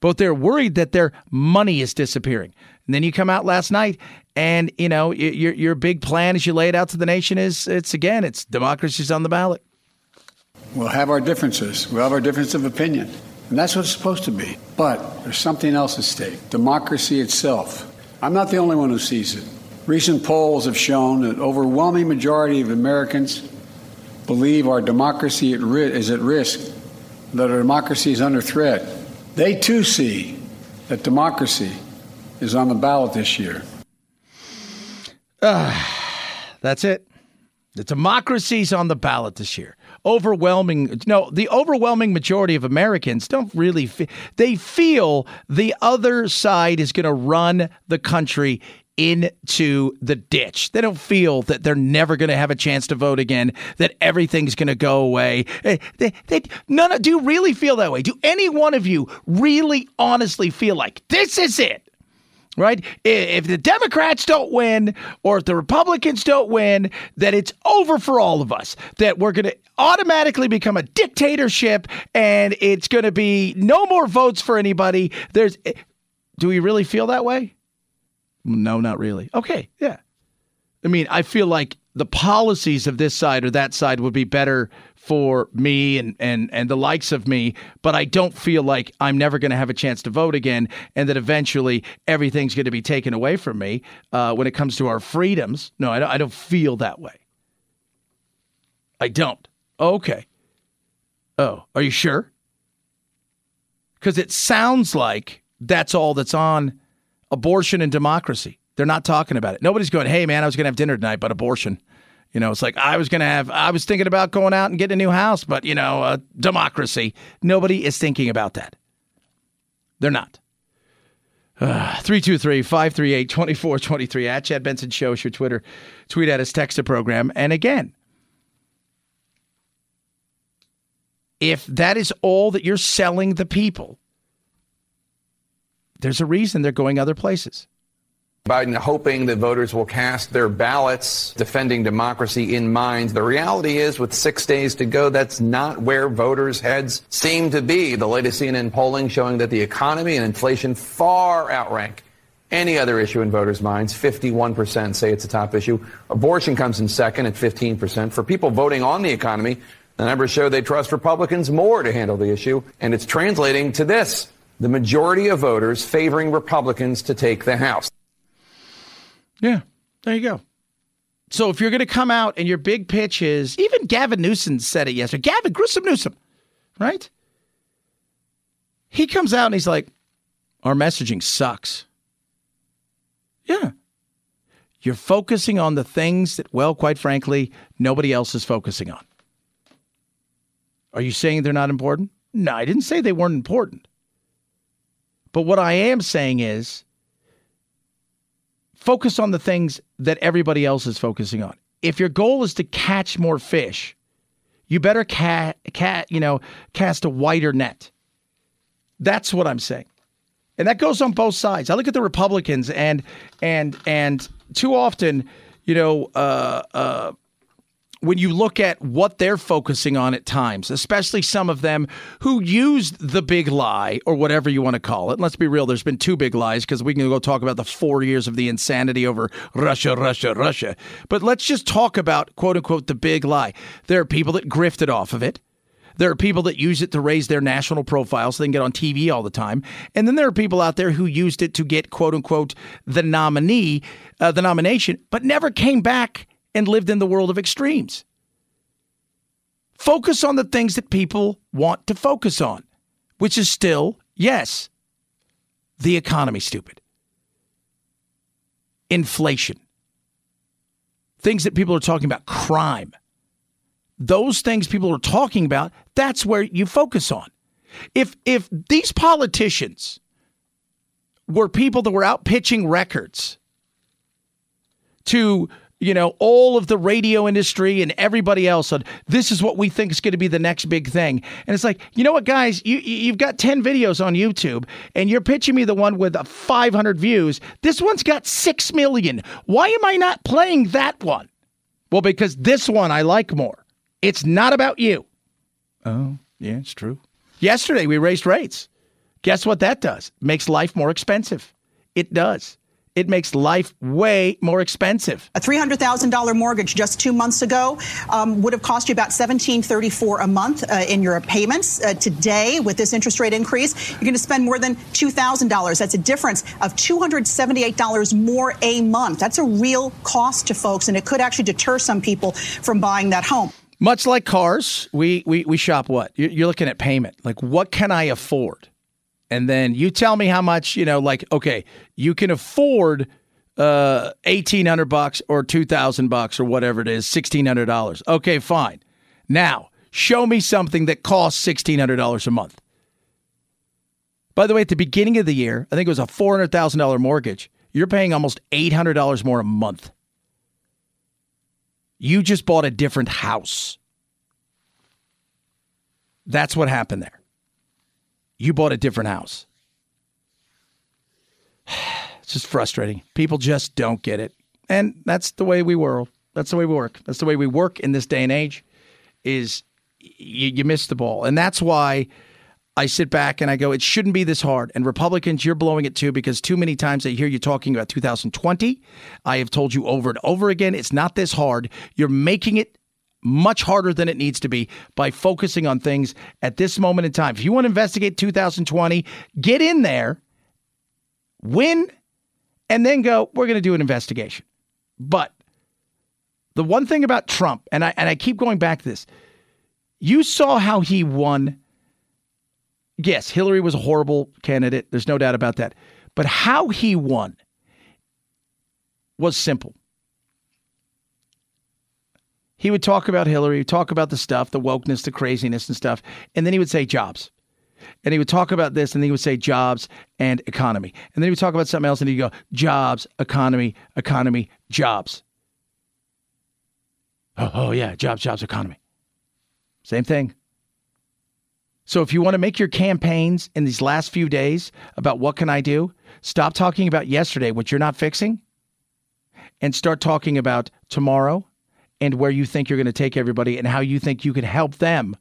But they're worried that their money is disappearing. And then you come out last night and, you know, your, your big plan as you lay it out to the nation is it's again, it's democracy's on the ballot. We'll have our differences. We'll have our difference of opinion. And that's what it's supposed to be. But there's something else at stake democracy itself. I'm not the only one who sees it. Recent polls have shown that overwhelming majority of Americans believe our democracy is at risk, that our democracy is under threat. They too see that democracy is on the ballot this year. Uh, that's it. The democracy's on the ballot this year. Overwhelming, no, the overwhelming majority of Americans don't really, fe- they feel the other side is going to run the country into the ditch. They don't feel that they're never going to have a chance to vote again, that everything's going to go away. Eh, They, they, none of, do you really feel that way? Do any one of you really honestly feel like this is it? Right? If the Democrats don't win or if the Republicans don't win, that it's over for all of us. That we're going to automatically become a dictatorship and it's going to be no more votes for anybody. There's eh, Do we really feel that way? No, not really. Okay, yeah. I mean, I feel like the policies of this side or that side would be better for me and and and the likes of me, but I don't feel like I'm never going to have a chance to vote again, and that eventually everything's going to be taken away from me uh, when it comes to our freedoms. No, I don't, I don't feel that way. I don't. Okay. Oh, are you sure? Because it sounds like that's all that's on abortion and democracy. They're not talking about it. Nobody's going, hey, man, I was going to have dinner tonight, but abortion. You know, it's like I was going to have, I was thinking about going out and getting a new house, but, you know, uh, democracy. Nobody is thinking about that. They're not. 323 538 2423 at Chad Benson Show is your Twitter. Tweet at us, text the program. And again, if that is all that you're selling the people, there's a reason they're going other places. Biden hoping that voters will cast their ballots defending democracy in mind. The reality is, with six days to go, that's not where voters' heads seem to be. The latest CNN polling showing that the economy and inflation far outrank any other issue in voters' minds. 51% say it's a top issue. Abortion comes in second at 15%. For people voting on the economy, the numbers show they trust Republicans more to handle the issue, and it's translating to this. The majority of voters favoring Republicans to take the House. Yeah, there you go. So if you're going to come out and your big pitch is, even Gavin Newsom said it yesterday. Gavin Grissom Newsom, right? He comes out and he's like, "Our messaging sucks." Yeah, you're focusing on the things that, well, quite frankly, nobody else is focusing on. Are you saying they're not important? No, I didn't say they weren't important. But what I am saying is focus on the things that everybody else is focusing on. If your goal is to catch more fish, you better cat, cat, you know, cast a wider net. That's what I'm saying. And that goes on both sides. I look at the Republicans and and and too often, you know, uh, uh, when you look at what they're focusing on at times, especially some of them who used the big lie or whatever you want to call it. And let's be real, there's been two big lies because we can go talk about the four years of the insanity over Russia, Russia, Russia. But let's just talk about quote unquote the big lie. There are people that grifted off of it. There are people that use it to raise their national profile so they can get on TV all the time. And then there are people out there who used it to get, quote unquote, the nominee, uh, the nomination, but never came back and lived in the world of extremes. Focus on the things that people want to focus on, which is still, yes, the economy, stupid. Inflation. Things that people are talking about, crime those things people are talking about, that's where you focus on. If if these politicians were people that were out pitching records to you know all of the radio industry and everybody else on this is what we think is going to be the next big thing and it's like you know what guys you you've got 10 videos on YouTube and you're pitching me the one with 500 views this one's got 6 million why am I not playing that one well because this one I like more it's not about you. Oh, yeah, it's true. Yesterday we raised rates. Guess what that does? Makes life more expensive. It does. It makes life way more expensive. A $300,000 mortgage just two months ago um, would have cost you about 1734 a month uh, in your payments. Uh, today, with this interest rate increase, you're going to spend more than $2,000. That's a difference of $278 more a month. That's a real cost to folks, and it could actually deter some people from buying that home. Much like cars, we, we, we shop what? You're looking at payment. Like, what can I afford? And then you tell me how much, you know, like, okay, you can afford uh, 1800 bucks or 2000 bucks or whatever it is, $1,600. Okay, fine. Now, show me something that costs $1,600 a month. By the way, at the beginning of the year, I think it was a $400,000 mortgage. You're paying almost $800 more a month. You just bought a different house. That's what happened there. You bought a different house. It's just frustrating. People just don't get it. And that's the way we work. That's the way we work. That's the way we work in this day and age is you, you miss the ball. And that's why I sit back and I go, it shouldn't be this hard. And Republicans, you're blowing it too because too many times I hear you talking about 2020. I have told you over and over again, it's not this hard. You're making it much harder than it needs to be by focusing on things at this moment in time. If you want to investigate 2020, get in there, win, and then go, we're going to do an investigation. But the one thing about Trump, and I and I keep going back to this, you saw how he won yes, Hillary was a horrible candidate. There's no doubt about that. But how he won was simple. He would talk about Hillary, talk about the stuff, the wokeness, the craziness and stuff, and then he would say jobs. And he would talk about this, and then he would say jobs and economy. And then he would talk about something else, and he'd go jobs, economy, economy, jobs. Oh, oh yeah, jobs, jobs, economy. Same thing. So if you want to make your campaigns in these last few days about what can I do, stop talking about yesterday, what you're not fixing, and start talking about tomorrow and where you think you're going to take everybody and how you think you can help them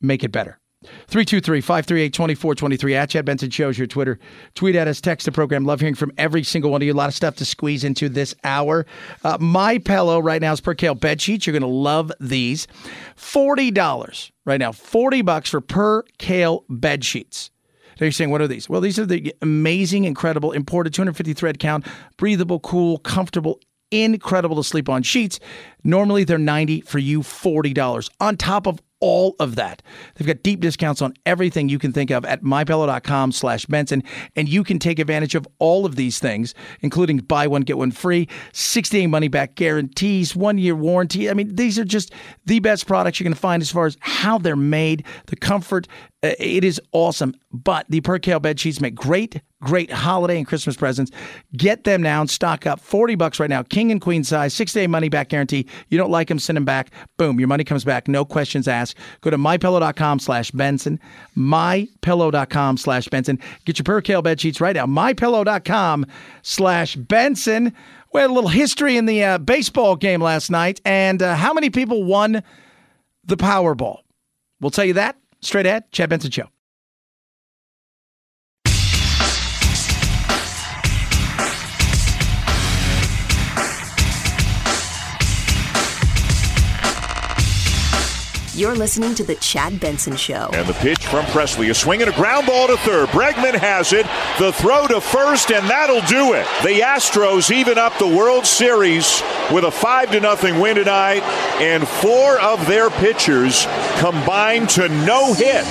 make it better. 323 538 2423 at Chad Benson shows your Twitter. Tweet at us, text the program. Love hearing from every single one of you. A lot of stuff to squeeze into this hour. Uh, my pillow right now is Percale bed sheets. You're going to love these. $40 right now, 40 bucks for Percale bed sheets. Now you're saying, what are these? Well, these are the amazing, incredible, imported 250 thread count, breathable, cool, comfortable, incredible to sleep on sheets. Normally they're 90 for you $40 on top of all of that. They've got deep discounts on everything you can think of at mypillow.com slash Benson. And you can take advantage of all of these things, including buy one, get one free, 60 day money back guarantees, one year warranty. I mean, these are just the best products you're going to find as far as how they're made, the comfort. Uh, it is awesome. But the Percale bed sheets make great great holiday and Christmas presents. Get them now and stock up. 40 bucks right now. King and queen size, six day money back guarantee. You don't like them, send them back. Boom, your money comes back. No questions asked. Go to mypillow.com slash Benson. Mypillow.com slash Benson. Get your Percale bed sheets right now. Mypillow.com slash Benson. We had a little history in the uh, baseball game last night and uh, how many people won the Powerball. We'll tell you that straight ahead. Chad Benson Show. You're listening to The Chad Benson Show. And the pitch from Pressly. A swing and a ground ball to third. Bregman has it. The throw to first, and that'll do it. The Astros even up the World Series with a 5 to nothing win tonight, and four of their pitchers combined to no hit.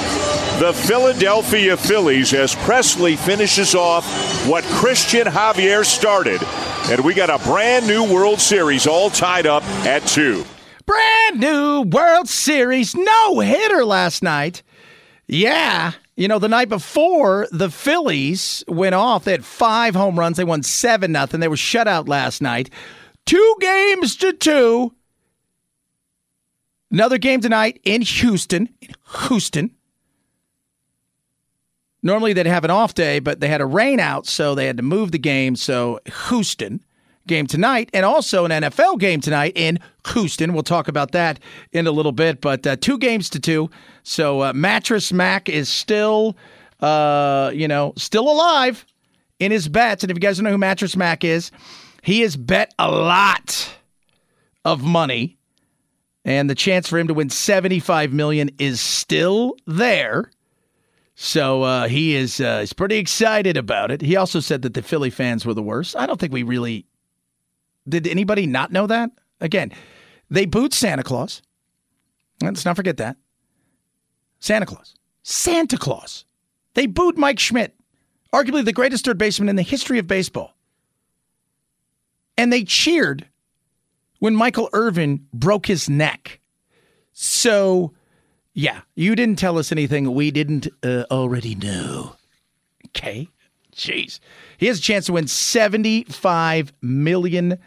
The Philadelphia Phillies as Pressly finishes off what Christian Javier started. And we got a brand new World Series all tied up at two. Brand new World Series no hitter last night. Yeah. You know, the night before, the Phillies went off. They had five home runs. They won 7 nothing. They were shut out last night. Two games to two. Another game tonight in Houston. In Houston. Normally they'd have an off day, but they had a rain out, so they had to move the game. So Houston game tonight, and also an NFL game tonight in Houston. We'll talk about that in a little bit, but uh, two games to two. So uh, Mattress Mac is still, uh, you know, still alive in his bets. And if you guys don't know who Mattress Mac is, he has bet a lot of money, and the chance for him to win seventy-five million is still there. So uh, he is uh, he's pretty excited about it. He also said that the Philly fans were the worst. I don't think we really did. Anybody not know that? Again, they booed Santa Claus. Let's not forget that. Santa Claus. Santa Claus. They booed Mike Schmidt, arguably the greatest third baseman in the history of baseball. And they cheered when Michael Irvin broke his neck. So, yeah, you didn't tell us anything we didn't uh, already know. Okay. Jeez. He has a chance to win $75 million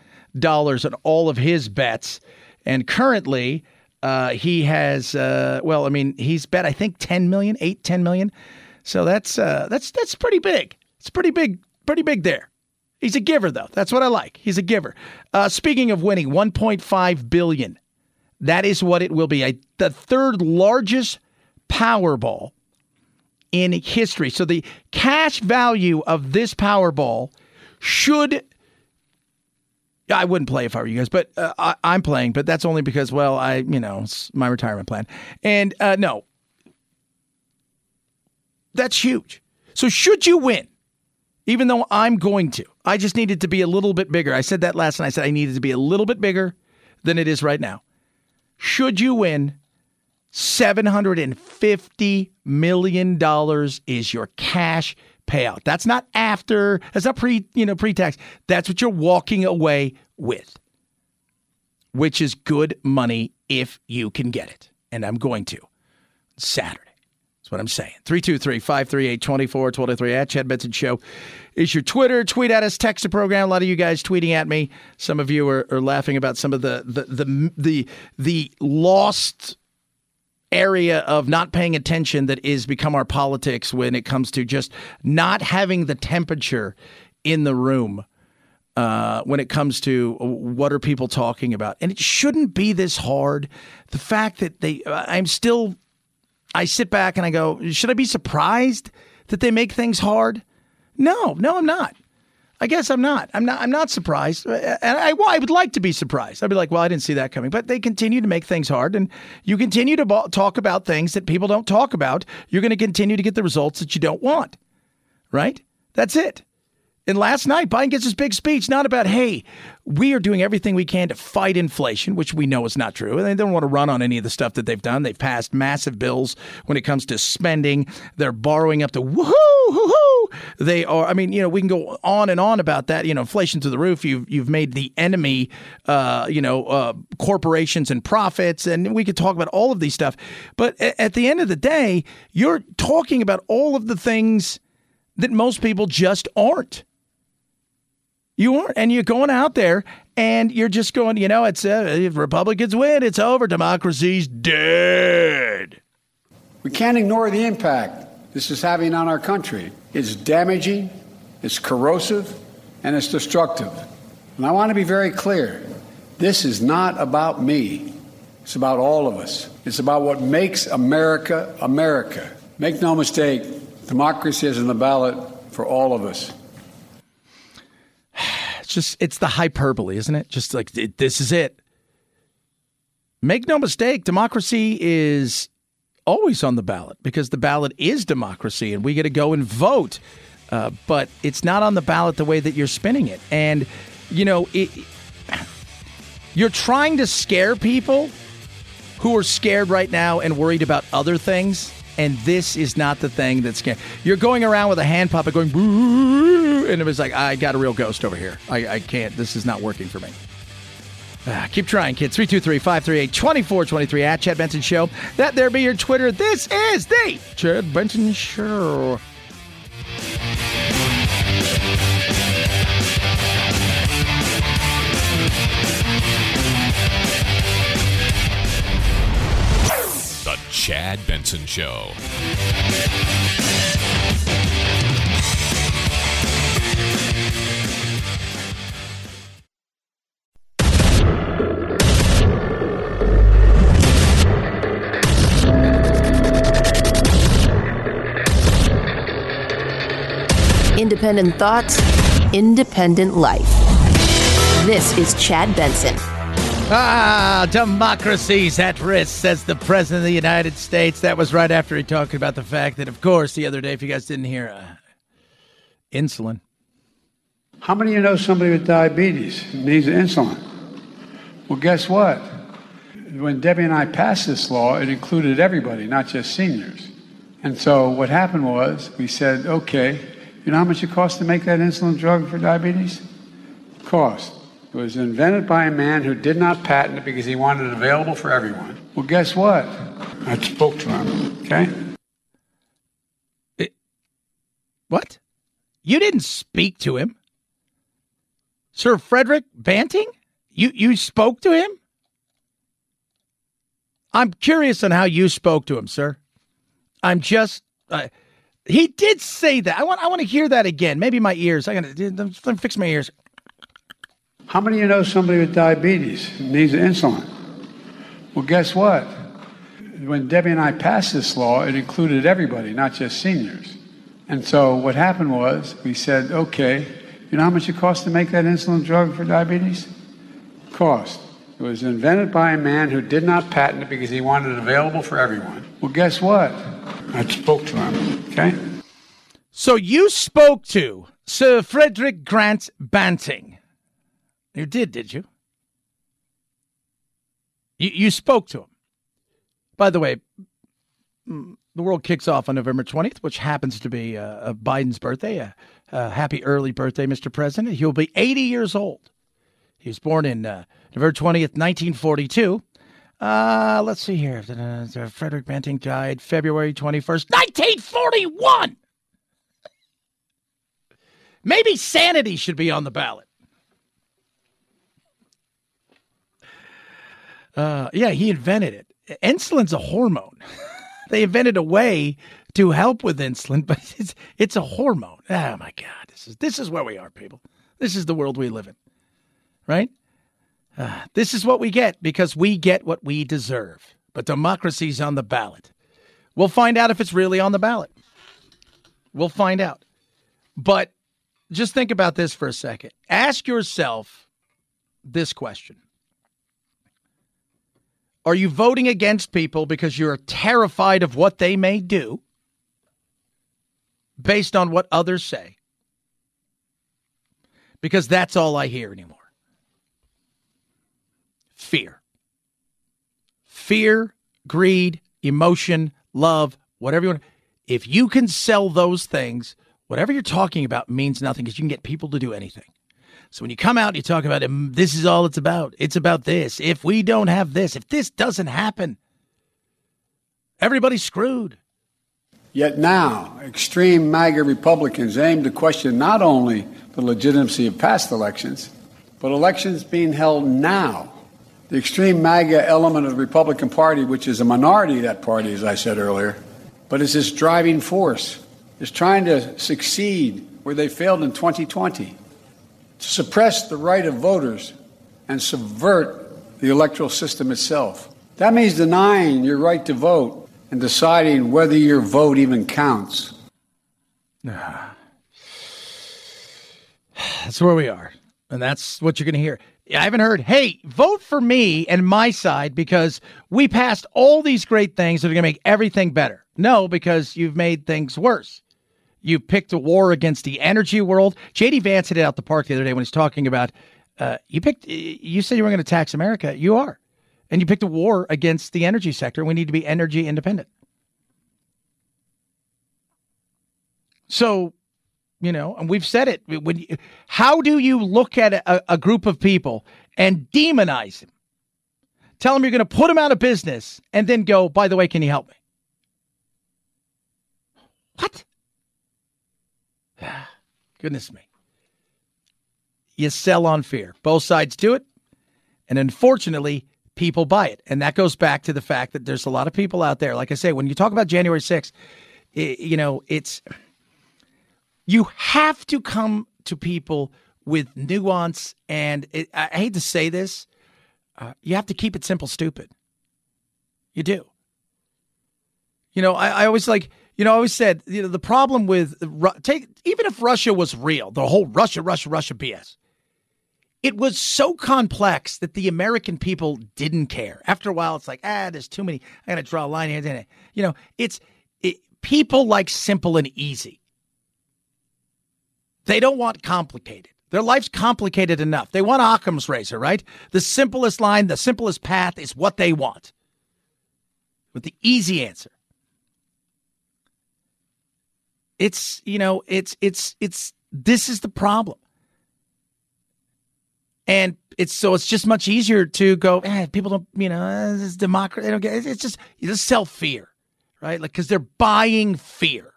on all of his bets. And currently, uh, he has, uh, well, I mean, he's bet, I think, 10 million, 8, 10 million. So that's, uh, that's, that's pretty big. It's pretty big, pretty big there. He's a giver, though. That's what I like. He's a giver. Uh, speaking of winning, 1.5 billion. That is what it will be. I, the third largest Powerball in history. So the cash value of this Powerball should. I wouldn't play if I were you guys, but uh, I, I'm playing. But that's only because, well, I you know it's my retirement plan, and uh, no, that's huge. So should you win, even though I'm going to, I just needed to be a little bit bigger. I said that last night. I said I needed to be a little bit bigger than it is right now. Should you win, $750 million is your cash payout. That's not after, that's not pre, you know, pre-tax. That's what you're walking away with. Which is good money if you can get it. And I'm going to. Saturday. That's what I'm saying. 323-538-2423 at Chad Benson Show is your Twitter. Tweet at us, text the program. A lot of you guys tweeting at me. Some of you are, are laughing about some of the the the the, the lost area of not paying attention that is become our politics when it comes to just not having the temperature in the room uh, when it comes to what are people talking about. And it shouldn't be this hard. The fact that they i'm still i sit back and i go should i be surprised that they make things hard? No no i'm not I guess I'm not. I'm not. I'm not surprised, uh, uh, and I, well, I would like to be surprised. I'd be like, well, I didn't see that coming. But they continue to make things hard, and you continue to bo- talk about things that people don't talk about. You're going to continue to get the results that you don't want. Right? That's it. And last night, Biden gets his big speech, not about, hey, we are doing everything we can to fight inflation, which we know is not true. And they don't want to run on any of the stuff that they've done. They've passed massive bills when it comes to spending. They're borrowing up to woohoo, woohoo. They are, I mean, you know, we can go on and on about that. You know, inflation to the roof. You've, you've made the enemy, uh, you know, uh, corporations and profits. And we could talk about all of these stuff. But at the end of the day, you're talking about all of the things that most people just aren't. You aren't. And you're going out there and you're just going, you know, it's uh, if Republicans win, it's over. Democracy's dead. We can't ignore the impact this is having on our country. It's damaging, it's corrosive, and it's destructive. And I want to be very clear this is not about me, it's about all of us. It's about what makes America America. Make no mistake, democracy is on the ballot for all of us. It's just, it's the hyperbole, isn't it? Just like, this is it. Make no mistake, democracy is always on the ballot because the ballot is democracy and we get to go and vote. Uh, but it's not on the ballot the way that you're spinning it. And, you know, it, you're trying to scare people who are scared right now and worried about other things. And this is not the thing that's scared. You're going around with a hand puppet going, and it was like, I got a real ghost over here. I, I can't, this is not working for me. Ah, keep trying, kids. 323 538 2423 at Chad Benson Show. That there be your Twitter. This is the Chad Benson Show. The Chad Benson Show. Independent thoughts, independent life. This is Chad Benson. Ah, democracy's at risk, says the President of the United States. That was right after he talked about the fact that, of course, the other day, if you guys didn't hear, uh, insulin. How many of you know somebody with diabetes needs insulin? Well, guess what? When Debbie and I passed this law, it included everybody, not just seniors. And so what happened was we said, okay, you know how much it costs to make that insulin drug for diabetes? Cost. It was invented by a man who did not patent it because he wanted it available for everyone. Well, guess what? I spoke to him, okay? What? You didn't speak to him? Sir Frederick Banting? You you spoke to him? I'm curious on how you spoke to him, sir. I'm just uh, he did say that. I want I want to hear that again. Maybe my ears. I got to fix my ears. How many of you know somebody with diabetes needs insulin? Well, guess what? When Debbie and I passed this law, it included everybody, not just seniors. And so what happened was we said, okay, you know how much it costs to make that insulin drug for diabetes? Cost. It was invented by a man who did not patent it because he wanted it available for everyone. Well, guess what? I spoke to him, okay? So you spoke to Sir Frederick Grant Banting. You did, did you? You, you spoke to him. By the way, mm, the world kicks off on November 20th, which happens to be uh, Biden's birthday. Uh, uh, happy early birthday, Mr. President. He'll be 80 years old. He was born in uh, November 20th, 1942. Uh, let's see here. Frederick Banting died February 21st, 1941. Maybe sanity should be on the ballot. Uh, yeah, he invented it. Insulin's a hormone. they invented a way to help with insulin, but it's it's a hormone. Oh my God, this is this is where we are, people. This is the world we live in, right? Uh, this is what we get because we get what we deserve. But democracy's on the ballot. We'll find out if it's really on the ballot. We'll find out. But just think about this for a second. Ask yourself this question Are you voting against people because you're terrified of what they may do based on what others say? Because that's all I hear anymore fear. Fear, greed, emotion, love, whatever you want. If you can sell those things, whatever you're talking about means nothing because you can get people to do anything. So when you come out and you talk about this is all it's about. It's about this. If we don't have this, if this doesn't happen, everybody's screwed. Yet now, extreme MAGA Republicans aim to question not only the legitimacy of past elections, but elections being held now. The extreme MAGA element of the Republican Party, which is a minority of that party, as I said earlier, but is this driving force, is trying to succeed where they failed in 2020 to suppress the right of voters and subvert the electoral system itself. That means denying your right to vote and deciding whether your vote even counts. That's where we are. And that's what you're going to hear. I haven't heard, hey, vote for me and my side because we passed all these great things that are going to make everything better. No, because you've made things worse. You picked a war against the energy world. JD Vance hit it out the park the other day when he's talking about uh, you picked, you said you were going to tax America. You are. And you picked a war against the energy sector. We need to be energy independent. So you know, and we've said it. When you, how do you look at a, a group of people and demonize them? Tell them you're going to put them out of business, and then go. By the way, can you help me? What? Goodness me. You sell on fear. Both sides do it, and unfortunately, people buy it. And that goes back to the fact that there's a lot of people out there. Like I say, when you talk about January 6th, it, you know, it's you have to come to people with nuance and it, I hate to say this, uh, you have to keep it simple, stupid. You do. You know, I, I always like, you know, I always said, you know, the problem with take even if Russia was real, the whole Russia, Russia, Russia BS, it was so complex that the American people didn't care. After a while, it's like, ah, there's too many. I got to draw a line here. You know, it's it, people like simple and easy. They don't want complicated. Their life's complicated enough. They want Occam's razor, right? The simplest line, the simplest path is what they want. With the easy answer. It's, you know, it's, it's, it's, this is the problem. And it's so it's just much easier to go, eh, people don't, you know, it's democracy. They don't get It's just, just sell fear, right? Like, because they're buying fear.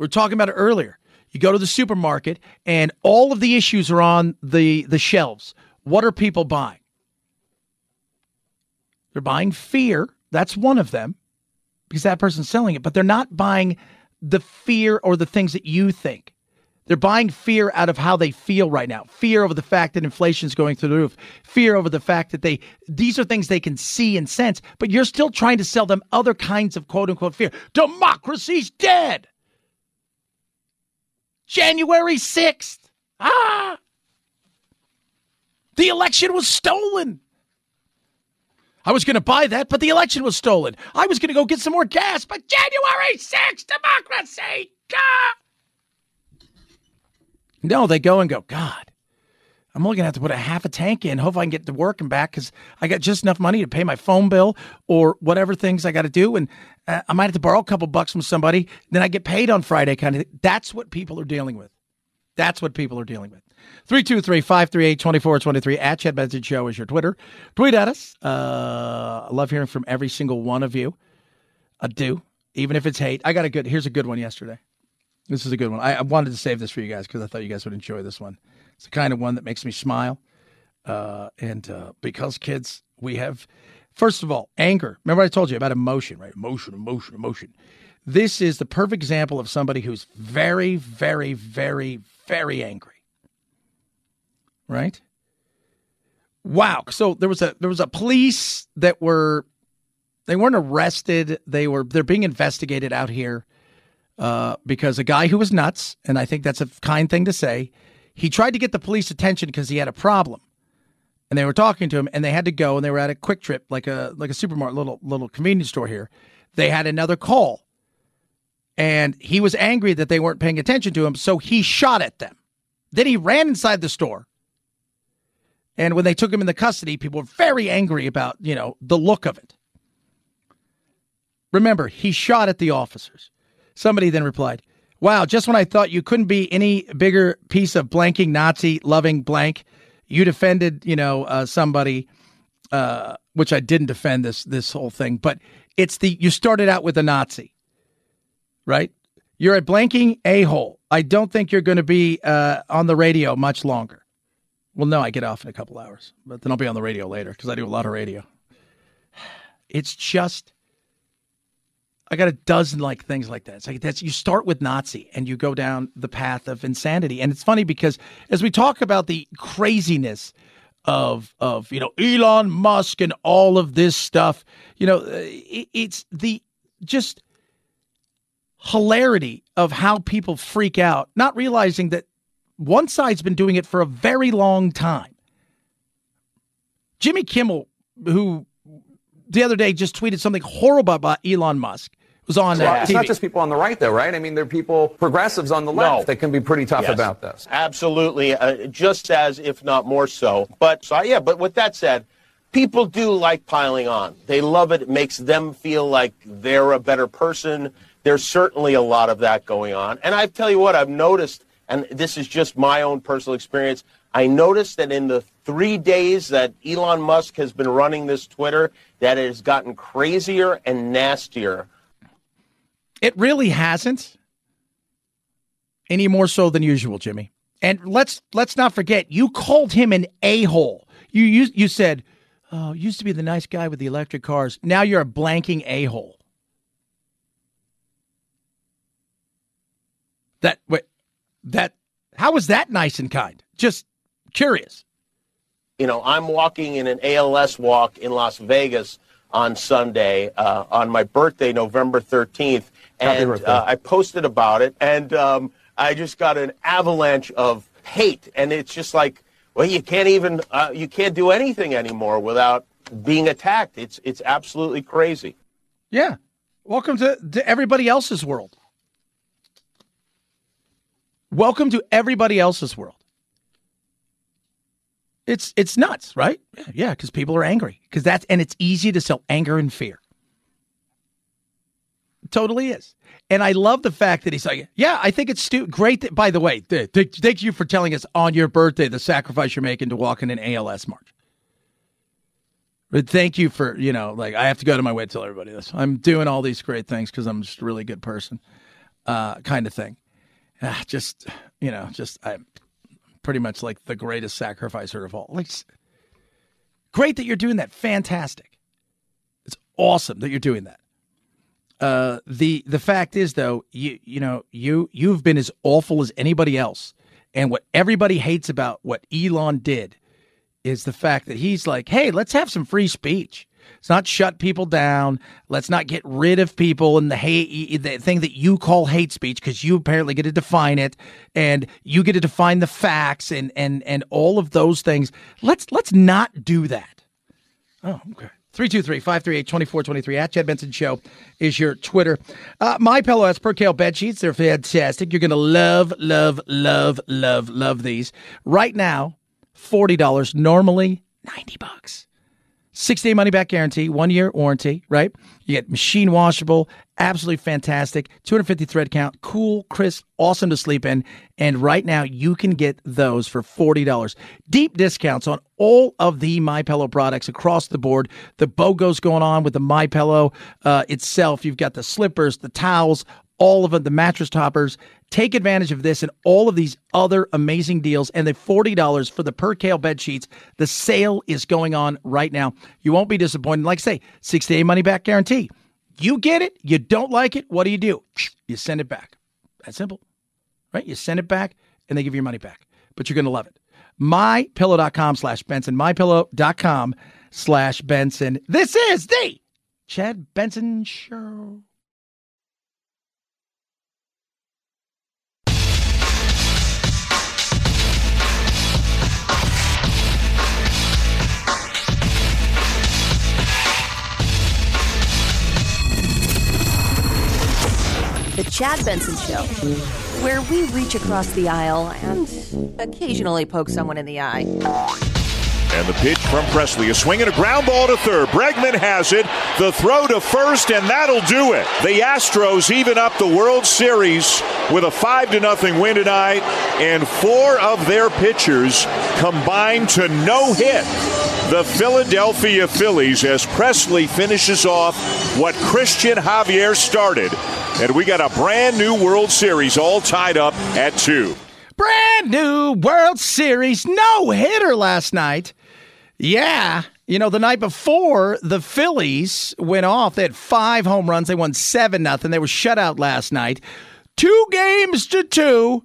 We are talking about it earlier. You go to the supermarket and all of the issues are on the, the shelves. What are people buying? They're buying fear. That's one of them because that person's selling it, but they're not buying the fear or the things that you think. They're buying fear out of how they feel right now. Fear over the fact that inflation is going through the roof. Fear over the fact that they these are things they can see and sense, but you're still trying to sell them other kinds of quote unquote fear. Democracy's dead. January 6th. Ah! The election was stolen. I was going to buy that, but the election was stolen. I was going to go get some more gas, but January 6th, democracy! Ah! No, they go and go, God, I'm only to have to put a half a tank in. Hope I can get to work and back because I got just enough money to pay my phone bill or whatever things I got to do. And uh, I might have to borrow a couple bucks from somebody. Then I get paid on Friday, kind of. That's what people are dealing with. That's what people are dealing with. 323 538 2423 at Chad Benson Show is your Twitter. Tweet at us. Uh, I love hearing from every single one of you. I do, even if it's hate. I got a good, here's a good one yesterday. This is a good one. I, I wanted to save this for you guys because I thought you guys would enjoy this one. It's the kind of one that makes me smile. Uh, and uh, because kids, we have, first of all, anger. Remember, I told you about emotion, right? Emotion, emotion, emotion. This is the perfect example of somebody who's very, very, very, very angry. Right? Wow. So there was a there was a police that were they weren't arrested. They were they're being investigated out here uh, because a guy who was nuts, and I think that's a kind thing to say, he tried to get the police attention because he had a problem. And they were talking to him and they had to go and they were at a quick trip, like a like a supermarket, little little convenience store here. They had another call. And he was angry that they weren't paying attention to him, so he shot at them. Then he ran inside the store. And when they took him into custody, people were very angry about, you know, the look of it. Remember, he shot at the officers. Somebody then replied, Wow, just when I thought you couldn't be any bigger piece of blanking Nazi loving blank, you defended, you know, uh, somebody, uh, which I didn't defend this this whole thing, but It's the you started out with a Nazi, right? You're a blanking a hole. I don't think you're going to be uh, on the radio much longer. Well, no, I get off in a couple hours, but then I'll be on the radio later because I do a lot of radio. It's just, I got a dozen like things like that. It's like that's you start with Nazi and you go down the path of insanity, and it's funny because as we talk about the craziness of of you know Elon Musk and all of this stuff, you know, uh, it, it's the just hilarity of how people freak out, not realizing that one side's been doing it for a very long time. Jimmy Kimmel, who the other day just tweeted something horrible about Elon Musk, was on uh, it's not just people on the right, though, right? I mean, there are people, progressives on the left, that can be pretty tough Yes. about this. Absolutely, uh, just as, if not more so. But so yeah, but with that said, people do like piling on. They love it. It makes them feel like they're a better person. There's certainly a lot of that going on. And I tell you what, I've noticed, and this is just my own personal experience. I noticed that in the three days that Elon Musk has been running this Twitter, that it has gotten crazier and nastier. It really hasn't. Any more so than usual, Jimmy. And let's let's not forget, you called him an a hole. You you you said, "Oh, used to be the nice guy with the electric cars. Now you're a blanking a hole." That wait, that how was that nice and kind? Just curious. you know, I'm walking in an ALS walk in Las Vegas on Sunday uh, on my birthday, November 13th, Happy and uh, I posted about it, and um, I just got an avalanche of hate, and it's just like, well, you can't even, uh, you can't do anything anymore without being attacked. It's it's absolutely crazy. Yeah. Welcome to, to everybody else's world. Welcome to everybody else's world. It's it's nuts, right? Yeah, Yeah, because people are angry. Because that's and it's easy to sell anger and fear. Totally is. And I love the fact that he's like, yeah, I think it's stu- great. That, by the way, th- th- thank you for telling us on your birthday the sacrifice you're making to walk in an ALS march. But thank you for, you know, like I have to go to my way to tell everybody this. I'm doing all these great things because I'm just a really good person, uh, kind of thing. Ah, just, you know, just I'm pretty much like the greatest sacrificer of all. Like, great that you're doing that. Fantastic. It's awesome that you're doing that. Uh, the the fact is though, you you know you you've been as awful as anybody else, and what everybody hates about what Elon did is the fact that he's like, hey, let's have some free speech. Let's not shut people down. Let's not get rid of people and the hate, the thing that you call hate speech, because you apparently get to define it, and you get to define the facts and and and all of those things. Let's let's not do that. Oh, okay. 323-538-2423 at Chad Benson Show is your Twitter. Uh, My Pillow has Percale bed sheets. They're fantastic. You're going to love, love, love, love, love these. Right now, $40, normally 90 bucks. Six day money back guarantee, one year warranty, right? You get machine washable, absolutely fantastic, 250 thread count, cool, crisp, awesome to sleep in. And right now you can get those for $40. Deep discounts on all of the My Pillow products across the board. The BOGO's going on with the My Pillow uh, itself. You've got the slippers, the towels, all of it, the mattress toppers. Take advantage of this and all of these other amazing deals. And the $40 for the Percale bed sheets. The sale is going on right now. You won't be disappointed. Like I say, 60 day money back guarantee. You get it, you don't like it, what do you do? You send it back. That's simple. Right? You send it back and they give you your money back. But you're gonna love it. MyPillow.com slash Benson. MyPillow.com slash Benson. This is the Chad Benson Show. The Chad Benson Show, where we reach across the aisle and occasionally poke someone in the eye. And the pitch from Pressly. A swing and a ground ball to third. Bregman has it. The throw to first, and that'll do it. The Astros even up the World Series with a 5 to nothing win tonight, and four of their pitchers combined to no hit the Philadelphia Phillies as Pressly finishes off what Cristian Javier started. And we got a brand new World Series all tied up at two. Brand new World Series no hitter last night. Yeah. You know, the night before, the Phillies went off. They had five home runs. They won 7 nothing. They were shut out last night. Two games to two.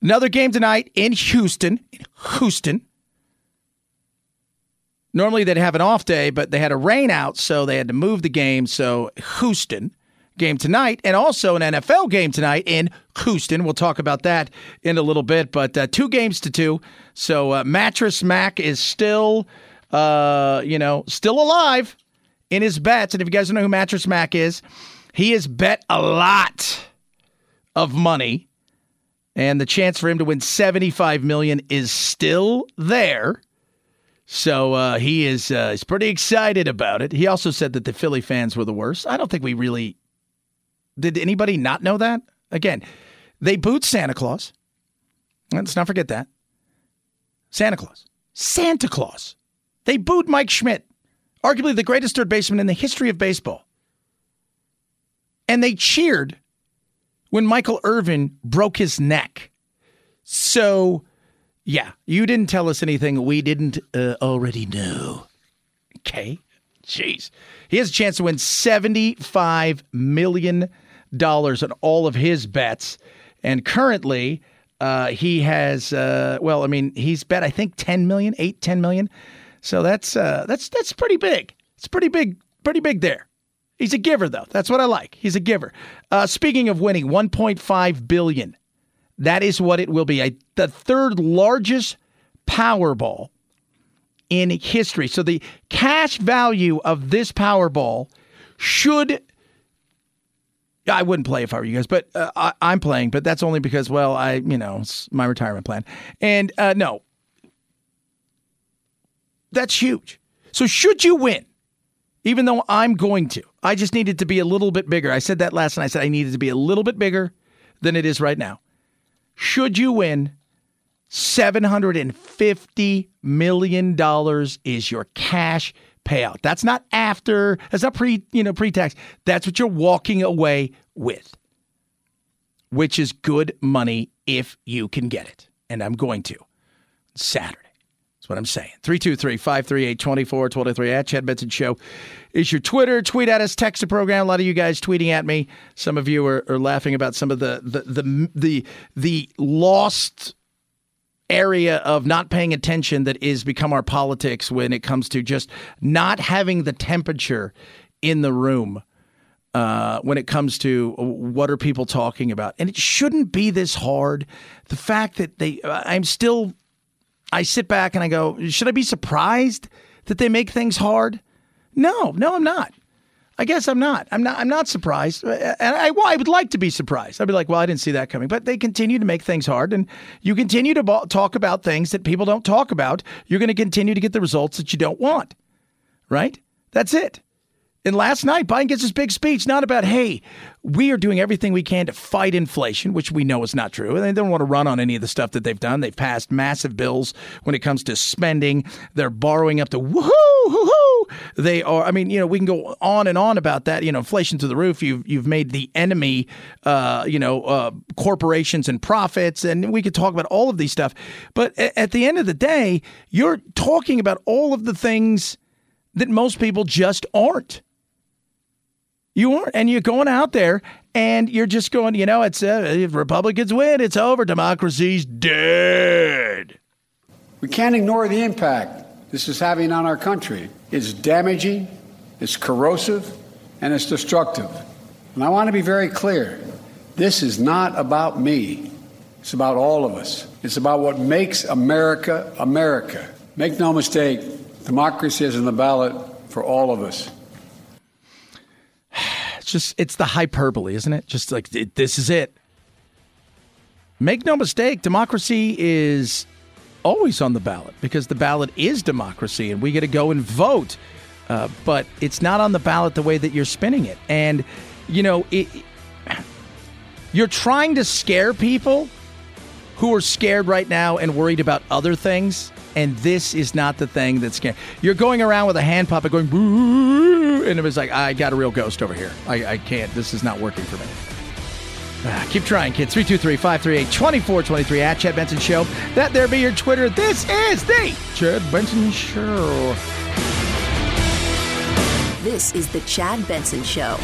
Another game tonight in Houston. In Houston. Normally they'd have an off day, but they had a rain out, so they had to move the game. So Houston game tonight, and also an NFL game tonight in Houston. We'll talk about that in a little bit, but uh, two games to two. So uh, Mattress Mac is still, uh, you know, still alive in his bets. And if you guys don't know who Mattress Mac is, he has bet a lot of money, and the chance for him to win seventy-five million is still there. So uh, he is uh, he's pretty excited about it. He also said that the Philly fans were the worst. I don't think we really did. Anybody not know that? Again, they booed Santa Claus. Let's not forget that Santa Claus, Santa Claus. They booed Mike Schmidt, arguably the greatest third baseman in the history of baseball, and they cheered when Michael Irvin broke his neck. So yeah, you didn't tell us anything we didn't uh, already know. Okay. Jeez. He has a chance to win $75 million on all of his bets. And currently, uh, he has, uh, well, I mean, he's bet, I think, 10 million, 8, 10 million. So that's, uh, that's, that's pretty big. It's pretty big, pretty big there. He's a giver, though. That's what I like. He's a giver. Uh, speaking of winning, 1.5 billion. That is what it will be. A, the third largest Powerball in history. So the cash value of this Powerball should. I wouldn't play if I were you guys, but uh, I, I'm playing. But that's only because, well, I, you know, it's my retirement plan. And uh, no, that's huge. So should you win, even though I'm going to, I just needed to be a little bit bigger. I said that last night. I said I needed to be a little bit bigger than it is right now. Should you win, $750 million is your cash payout. That's not after, that's not pre, you know, pre-tax. That's what you're walking away with. Which is good money if you can get it. And I'm going to. Saturday. That's what I'm saying. 323 538 2423 at Chad Benson Show is your Twitter. Tweet at us, text the program. A lot of you guys tweeting at me. Some of you are, are laughing about some of the the the the, the lost area of not paying attention that is become our politics when it comes to just not having the temperature in the room uh, when it comes to what are people talking about? And it shouldn't be this hard. The fact that they i'm still i sit back and i go should i be surprised that they make things hard? No no i'm not I guess I'm not. I'm not. I'm not surprised, uh, uh, and I, well, I would like to be surprised. I'd be like, "Well, I didn't see that coming." But they continue to make things hard, and you continue to bo- talk about things that people don't talk about. You're going to continue to get the results that you don't want, right? That's it. And last night, Biden gets his big speech, not about, hey, we are doing everything we can to fight inflation, which we know is not true. And they don't want to run on any of the stuff that they've done. They've passed massive bills when it comes to spending. They're borrowing up to woohoo, woohoo. They are, I mean, you know, we can go on and on about that. You know, inflation to the roof. You've, you've made the enemy, uh, you know, uh, corporations and profits. And we could talk about all of these stuff. But at the end of the day, you're talking about all of the things that most people just aren't. You aren't, and you're going out there and you're just going, you know, it's uh, if Republicans win, it's over. Democracy's dead. We can't ignore the impact this is having on our country. It's damaging, it's corrosive, and it's destructive. And I want to be very clear this is not about me, it's about all of us. It's about what makes America America. Make no mistake, democracy is in the ballot for all of us. Just it's the hyperbole, isn't it? Just like this is it. Make no mistake, democracy is always on the ballot because the ballot is democracy and we get to go and vote. Uh, but it's not on the ballot the way that you're spinning it. And, you know, it, you're trying to scare people who are scared right now and worried about other things. And this is not the thing that's scary. You're going around with a hand puppet going, Boo, and it was like, I got a real ghost over here. I, I can't. This is not working for me. Ah, keep trying, kids. 323 538 2423 at Chad Benson Show. That there be your Twitter. This is the Chad Benson Show. This is the Chad Benson Show.